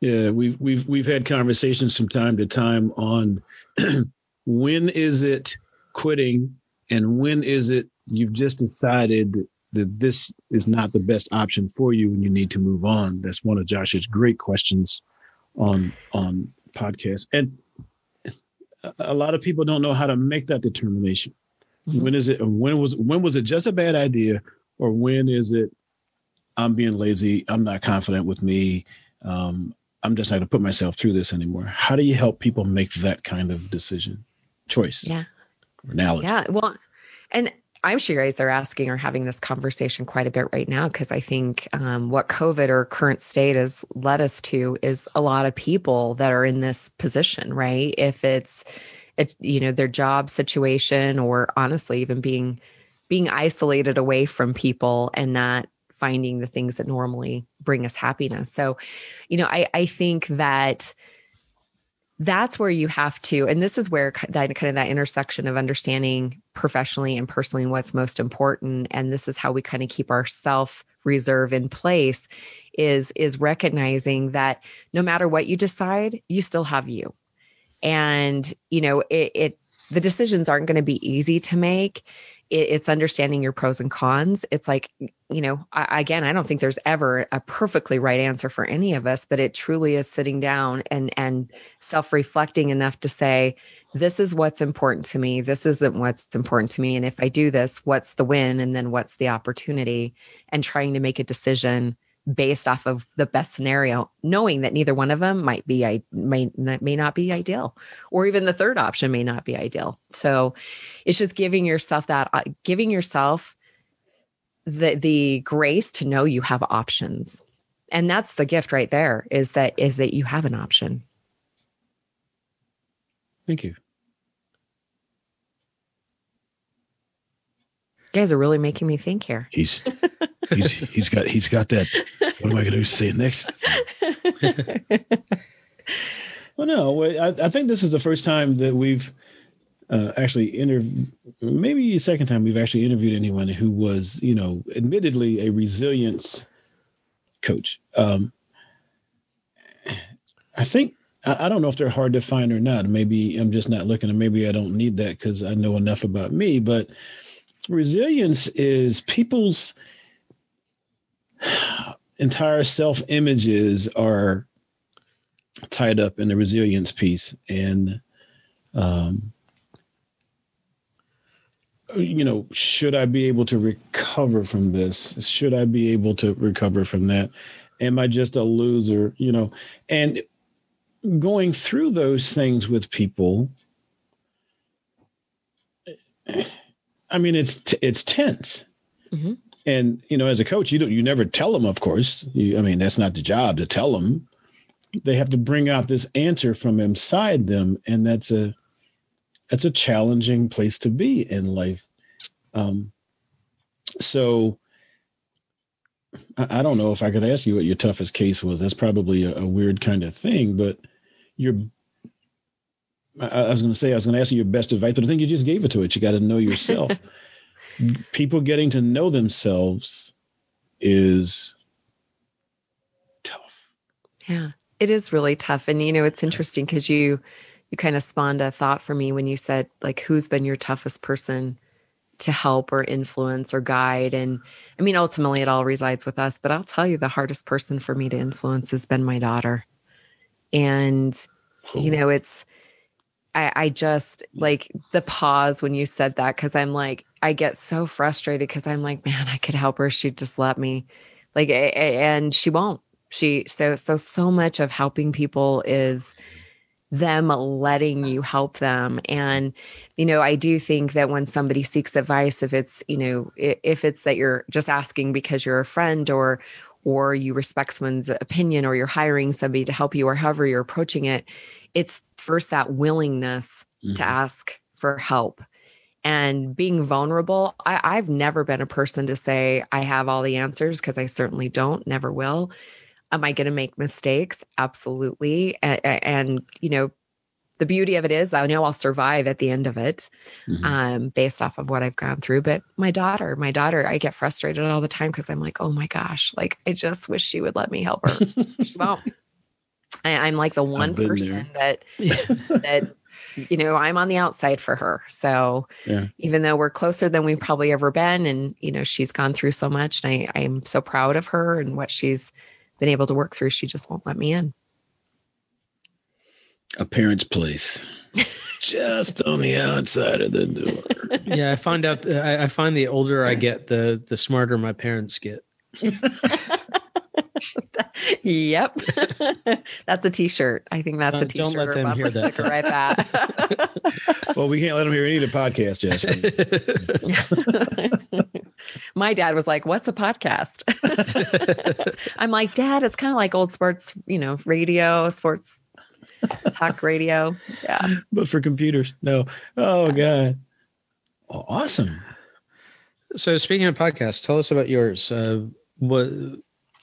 Yeah, we've we've we've had conversations from time to time on when is it quitting and when is it you've just decided that this is not the best option for you and you need to move on. That's one of Josh's great questions on on podcast. And a lot of people don't know how to make that determination. Mm-hmm. When is it when was when was it just a bad idea or when is it I'm being lazy, I'm not confident with me, um, I'm just not going to put myself through this anymore. How do you help people make that kind of decision, choice? Yeah. Analogy. Yeah. Well, and I'm sure you guys are asking or having this conversation quite a bit right now because I think um, what COVID or current state has led us to is a lot of people that are in this position, right? If it's, it, you know, their job situation or honestly even being being isolated away from people and not finding the things that normally bring us happiness. So, you know, I I think that that's where you have to and this is where that kind of that intersection of understanding professionally and personally what's most important and this is how we kind of keep our self reserve in place is is recognizing that no matter what you decide you still have you. And you know it, it the decisions aren't going to be easy to make it's understanding your pros and cons. It's like, you know, I, again, I don't think there's ever a perfectly right answer for any of us, but it truly is sitting down and and self-reflecting enough to say, this is what's important to me. This isn't what's important to me. And if I do this, what's the win? And then what's the opportunity? And trying to make a decision based off of the best scenario, knowing that neither one of them might be I may may not be ideal, or even the third option may not be ideal. So it's just giving yourself that uh, giving yourself the the grace to know you have options. And that's the gift right there is that is that you have an option. Thank you. Guys are really making me think here. He's he's he's got he's got that. What am I going to say next? well, no, I, I think this is the first time that we've uh, actually interviewed, maybe a second time we've actually interviewed anyone who was, you know, admittedly a resilience coach. Um, I think I, I don't know if they're hard to find or not. Maybe I'm just not looking, and maybe I don't need that because I know enough about me. But resilience is people's entire self images are tied up in the resilience piece. And um, you know should i be able to recover from this? Should i be able to recover from that? Am i just a loser? You know and going through those things with people i mean it's t- it's tense mm-hmm. And you know, as a coach, you don't you never tell them, of course. You, I mean, that's not the job to tell them. They have to bring out this answer from inside them, and that's a that's a challenging place to be in life. Um, so I, I don't know if I could ask you what your toughest case was. That's probably a, a weird kind of thing, but I, was going to say I was going to ask you your best advice, but I think you just gave it to it. You got to know yourself. People getting to know themselves is tough. Yeah, it is really tough, and you know it's interesting because you you kind of spawned a thought for me when you said like who's been your toughest person to help or influence or guide and i mean ultimately it all resides with us but i'll tell you the hardest person for me to influence has been my daughter and you oh. know it's I, I just mm. like the pause when you said that because i'm like i get so frustrated because i'm like man i could help her. She'd just let me. Like and she won't. She so so so much of helping people is them letting you help them. And you know i do think that when somebody seeks advice if it's you know if it's that you're just asking because you're a friend or or you respect someone's opinion or you're hiring somebody to help you or however you're approaching it it's first that willingness mm-hmm. to ask for help and being vulnerable I, i've never been a person to say i have all the answers because i certainly don't never will Am I going to make mistakes? Absolutely. And, and, you know, the beauty of it is I know I'll survive at the end of it mm-hmm. um, based off of what I've gone through. But my daughter, my daughter, I get frustrated all the time because I'm like, oh my gosh, like I just wish she would let me help her. she won't. I, am like the one person that, that, you know, I'm on the outside for her. So yeah. even though we're closer than we've probably ever been, and, you know, she's gone through so much and I, I'm so proud of her and what she's been able to work through. She just won't let me in. A parent's place. just on the outside of the door. Yeah, I find out. Uh, I, I find the older I get, the the smarter my parents get. yep, that's a T-shirt. I think that's a T-shirt. Don't let them hear that. Right back. well, we can't let them hear any of the podcast, Jess. My dad was like, "What's a podcast?" I'm like, "Dad, it's kind of like old sports, you know, radio, sports talk radio." Yeah, but for computers, no. Oh god, awesome. So, speaking of podcasts, tell us about yours. Uh, what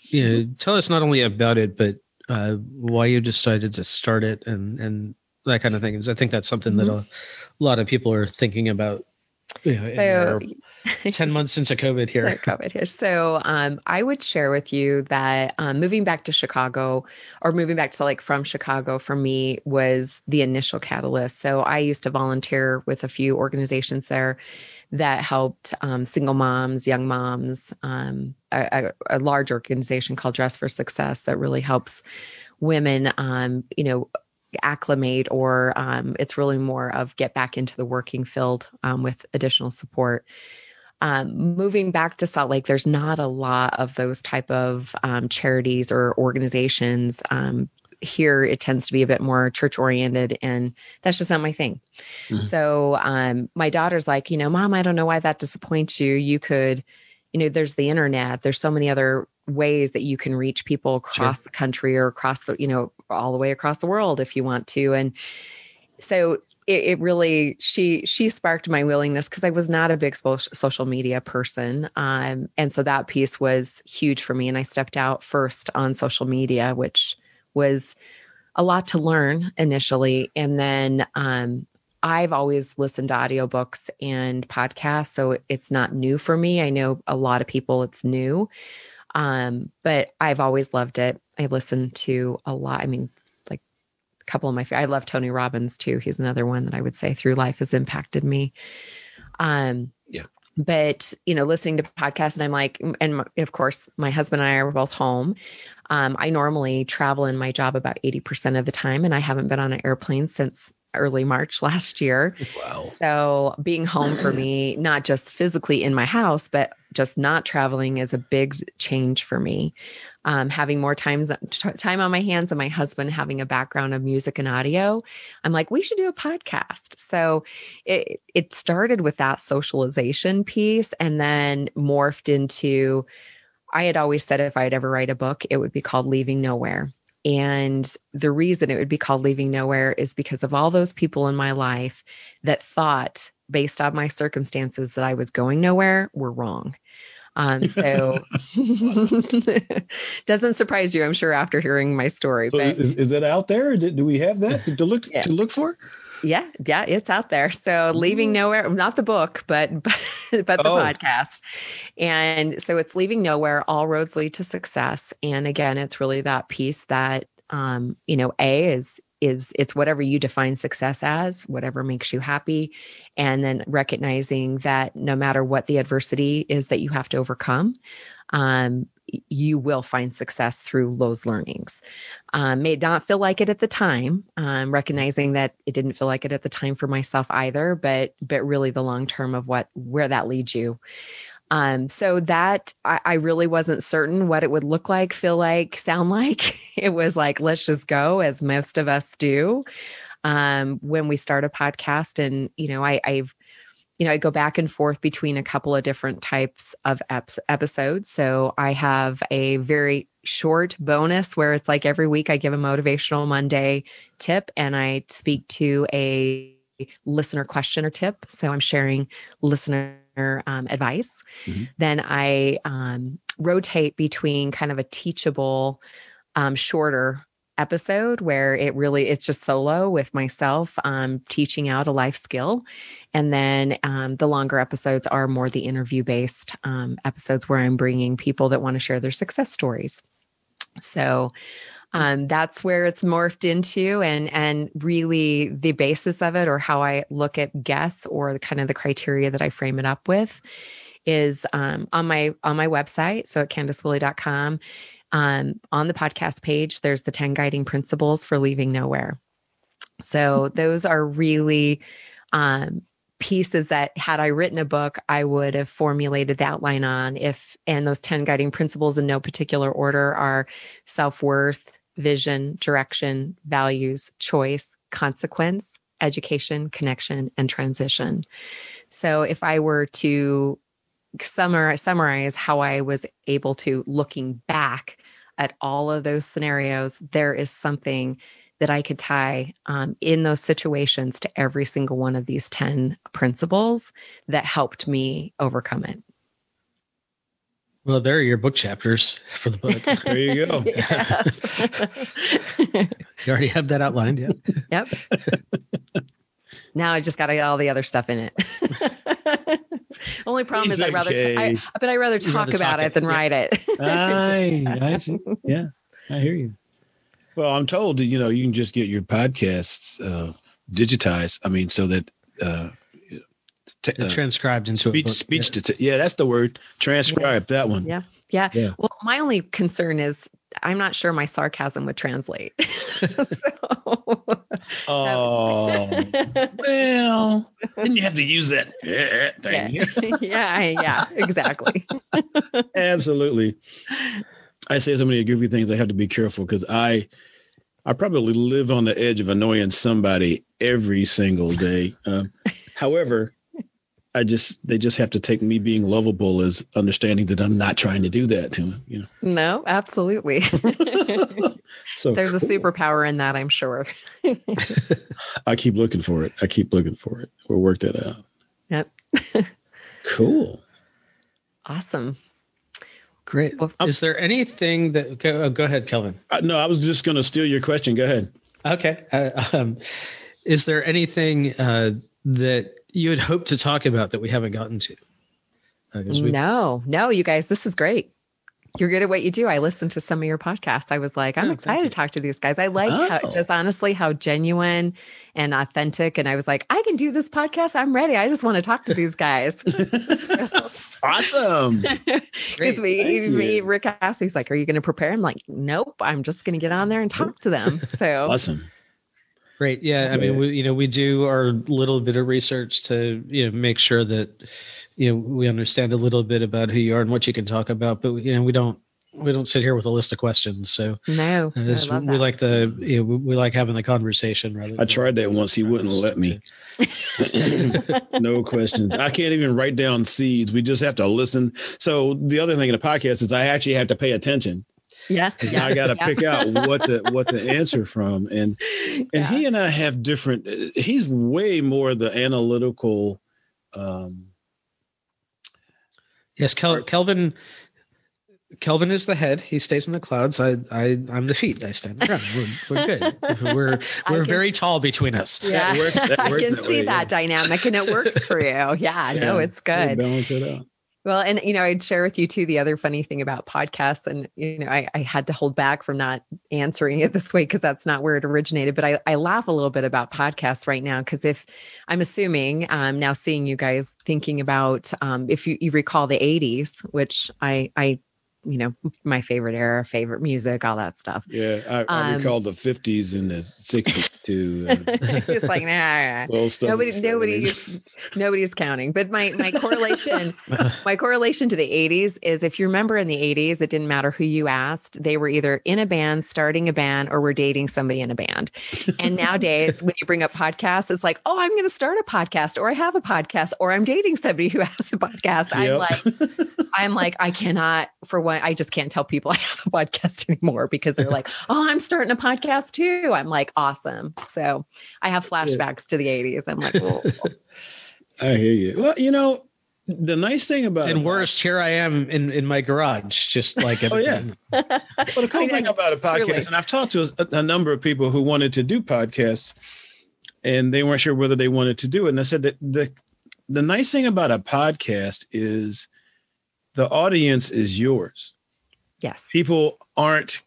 you know, tell us not only about it, but uh, why you decided to start it and and that kind of thing. Because I think that's something mm-hmm. that a, a, lot of people are thinking about. You know, so, 10 months into COVID here. COVID here. So um, I would share with you that um, moving back to Chicago or moving back to like from Chicago for me was the initial catalyst. So I used to volunteer with a few organizations there that helped um, single moms, young moms, um, a, a, large organization called Dress for Success that really helps women, um, you know, acclimate or um, it's really more of get back into the working field um, with additional support. Um, moving back to Salt Lake, there's not a lot of those type of um, charities or organizations. Um, here, it tends to be a bit more church oriented, and that's just not my thing. Mm-hmm. So, um, my daughter's like, you know, mom, I don't know why that disappoints you. You could, you know, there's the internet. There's so many other ways that you can reach people across sure. the country or across the, you know, all the way across the world if you want to. And so it, it, really she she sparked my willingness because I was not a big social media person, um, and so that piece was huge for me. And I stepped out first on social media, which was a lot to learn initially, and then um, I've always listened to audiobooks and podcasts, so it's not new for me. I know a lot of people it's new, um, but I've always loved it. I listen to a lot. I mean, couple of my I love Tony Robbins too. He's another one that I would say through life has impacted me. Um, yeah. But you know, listening to podcasts, and I'm like, and of course, my husband and I are both home. Um, I normally travel in my job about 80% of the time, and I haven't been on an airplane since early March last year. Wow. So being home for me, not just physically in my house, but just not traveling is a big change for me. Um, having more times time on my hands and my husband having a background of music and audio, I'm like, we should do a podcast. So it it started with that socialization piece and then morphed into I had always said if I'd ever write a book, it would be called Leaving Nowhere. And the reason it would be called Leaving Nowhere is because of all those people in my life that thought, based on my circumstances, that I was going nowhere were wrong. Um, so doesn't surprise you, I'm sure, after hearing my story. So but is, is that out there? Do we have that to look yeah. to look for? Yeah, yeah, it's out there. So leaving nowhere, not the book, but but, but the oh. podcast. And so it's leaving nowhere. All roads lead to success. And again, it's really that piece that um, you know, A is is it's whatever you define success as, whatever makes you happy, and then recognizing that no matter what the adversity is that you have to overcome, um, you will find success through those learnings. Um, may not feel like it at the time, um, recognizing that it didn't feel like it at the time for myself either, but but really the long term of what where that leads you. Um, so that I, I really wasn't certain what it would look like, feel like, sound like. It was like let's just go, as most of us do um, when we start a podcast. And you know, I, I've you know, I go back and forth between a couple of different types of ep- episodes. So I have a very short bonus where it's like every week I give a motivational Monday tip and I speak to a listener question or tip. So I'm sharing listener um, advice. Mm-hmm. Then I um, rotate between kind of a teachable, um, shorter episode where it really it's just solo with myself um, teaching out a life skill. And then um, the longer episodes are more the interview based um, episodes where i'm bringing people that want to share their success stories. So um, that's where it's morphed into and and really the basis of it or how i look at guests or the kind of the criteria that i frame it up with is um, on my on my website. So at candicewoolley.com um, on the podcast page, there's the 10 guiding principles for leaving nowhere. So those are really um, pieces that had I written a book, I would have formulated the outline on if, and those 10 guiding principles in no particular order are self worth, vision, direction, values, choice, consequence, education, connection, and transition. So if I were to summarize, summarize how I was able to, looking back at all of those scenarios, there is something that I could tie um, in those situations to every single one of these 10 principles that helped me overcome it. Well, there are your book chapters for the book. there you go. you already have that outlined, yeah. Yep. Now I just got to get all the other stuff in it. Only problem He's is I'd rather, okay. t- I, but I'd rather talk rather about talk it, than yeah. write it. I, I see. Yeah, I hear you. Well, I'm told that you know you can just get your podcasts uh, digitized. I mean, so that uh, t- uh, transcribed into speech. speech yeah. to t- yeah, that's the word. Transcribe yeah. that one. Yeah. yeah, yeah. Well, my only concern is I'm not sure my sarcasm would translate. oh, well, then you have to use that thing. Yeah, yeah, yeah exactly. Absolutely. I say so many goofy things. I have to be careful because I, I probably live on the edge of annoying somebody every single day. Um, however, I just they just have to take me being lovable as understanding that I'm not trying to do that to them. You know. No, absolutely. so there's cool. a superpower in that, I'm sure. I keep looking for it. I keep looking for it. We'll work that out. Yep. cool. Awesome. Great. Well, Is there anything that go, oh, go ahead, Kelvin? Uh, no, I was just going to steal your question. Go ahead. Okay. Uh, um, is there anything uh, that you had hoped to talk about that we haven't gotten to? Uh, no, no, you guys, this is great. You're good at what you do. I listened to some of your podcasts. I was like, I'm oh, excited to talk to these guys. I like oh. how, just honestly how genuine and authentic. And I was like, I can do this podcast. I'm ready. I just want to talk to these guys. awesome. Because we, me, Rick asked, he's like, Are you going to prepare? I'm like, Nope. I'm just going to get on there and talk to them. So awesome. Right. Yeah. I mean, we, you know, we do our little bit of research to, you know, make sure that, you know, we understand a little bit about who you are and what you can talk about, but you know, we don't, we don't sit here with a list of questions. So no, uh, this- we that. like the, you know, we, we like having the conversation rather. I tried that once. He wouldn't let me. no questions. I can't even write down seeds. We just have to listen. So the other thing in the podcast is I actually have to pay attention. Yeah, 'Cause yeah, now I got to yeah. pick out what to what to answer from, and and Yeah. he and I have different. He's way more the analytical. Um, Yes. Kel, Kelvin, Kelvin is the head. He stays in the clouds. I, I, I'm the feet. I stand around. We're, we're good. We're, we're can- very tall between us. Yeah, That works- that I can that see way, that yeah. dynamic, and it works for you. Yeah, no, yeah, it's good. balance it out. Well, and you know, I'd share with you too the other funny thing about podcasts, and you know, I, I had to hold back from not answering it this way because that's not where it originated. But I, I laugh a little bit about podcasts right now because if I'm assuming um, now seeing you guys thinking about um, if you, you recall the '80s, which I I you know my favorite era, favorite music, all that stuff. Yeah, I, I um, recall the '50s and the '60s two. It's like, nah. Well, nobody, nobody's, nobody's counting. But my my correlation, my correlation to the '80s is if you remember in the '80s, it didn't matter who you asked; they were either in a band, starting a band, or were dating somebody in a band. And nowadays, when you bring up podcasts, it's like, oh, I'm going to start a podcast, or I have a podcast, or I'm dating somebody who has a podcast. Yep. I'm like, I'm like, I cannot. For one, I just can't tell people I have a podcast anymore because they're like, oh, I'm starting a podcast too. I'm like, awesome so i have flashbacks to the 80s i'm like well I hear you. Well, you know, the nice thing about And worst, here I am in, in my garage, just like Oh, yeah. everything. Well, the cool I thing about a podcast, truly. and I've talked to a, a number of people who wanted to do podcasts, and they weren't sure whether they wanted to do it. And I said that the the nice thing about a podcast is the audience is yours. yes People aren't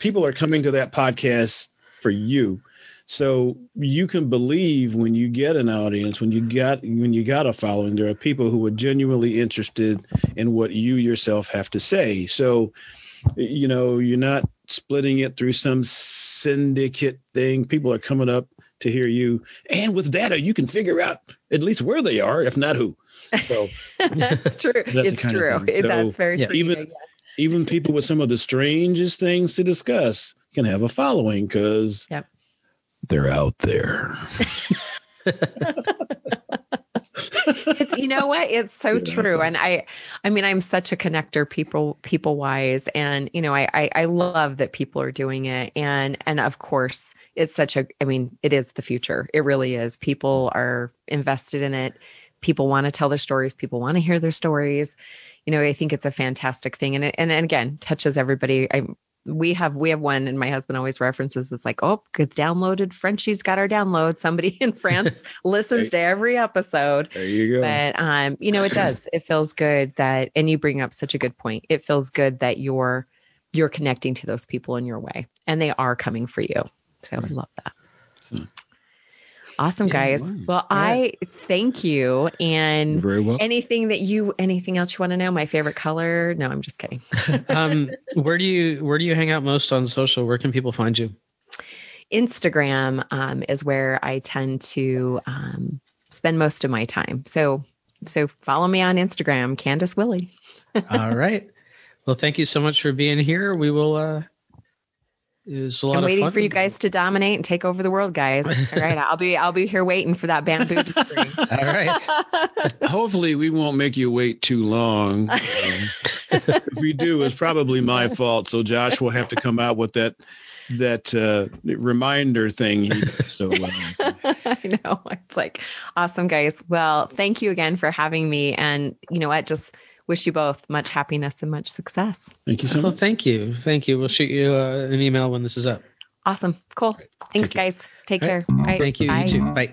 people are coming to that podcast for you. So you can believe when you get an audience, when you got when you got a following, there are people who are genuinely interested in what you yourself have to say. So, you know, you're not splitting it through some syndicate thing. People are coming up to hear you, and with data, you can figure out at least where they are, if not who. So that's true. the it's true. So, that's very yeah, true. even- Yeah. even people with some of the strangest things to discuss can have a following because Yep. They're out there. You know what? It's so Yeah. true. And I, I mean, I'm such a connector, people, people wise, and you know, I, I, I love that people are doing it. And, and of course, it's such a. I mean, it is the future. It really is. People are invested in it. People want to tell their stories. People want to hear their stories. You know, I think it's a fantastic thing, and it, and, and again, touches everybody. I we have we have one and my husband always references it's like oh good downloaded frenchie's got our download. Somebody in france listens Right. to every episode. There you go. but um you know it does. It feels good that and you bring up such a good point. It feels good that you're you're connecting to those people in your way and they are coming for you. So i love that. So- awesome Yeah, guys well i thank you You're and very well. anything that you anything else you want to know my favorite color no i'm just kidding um, where do you where do you hang out most on social? Where can people find you? Instagram um, is where I tend to um, spend most of my time. So, so follow me on Instagram, Candice Woolley. All right. Well, thank you so much for being here. We will. uh It was a lot I'm of waiting fun. for you guys to dominate and take over the world, guys. All right, I'll be I'll be here waiting for that bamboo. All right. Hopefully, we won't make you wait too long. Um, if we do, it's probably my fault. So Josh will have to come out with that that uh, reminder thing. He, so I know. It's like awesome, guys. Well, thank you again for having me, and you know what? Just wish you both much happiness and much success. thank you so Well, much. thank you. Thank you. We'll shoot you uh, an email when this is up. Awesome. Cool. Thanks, Take care. guys. Take All care. right. All right, Thank you. bye. You too. Bye.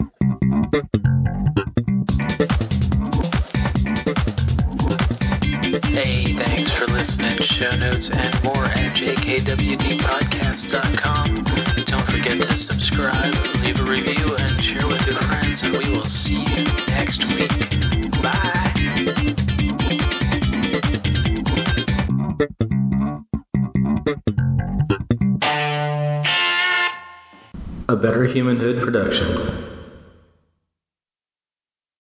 Hey, thanks for listening. Show notes and more at jkwdpodcast.com. Don't forget to subscribe, and leave a review, a Better Humanhood production.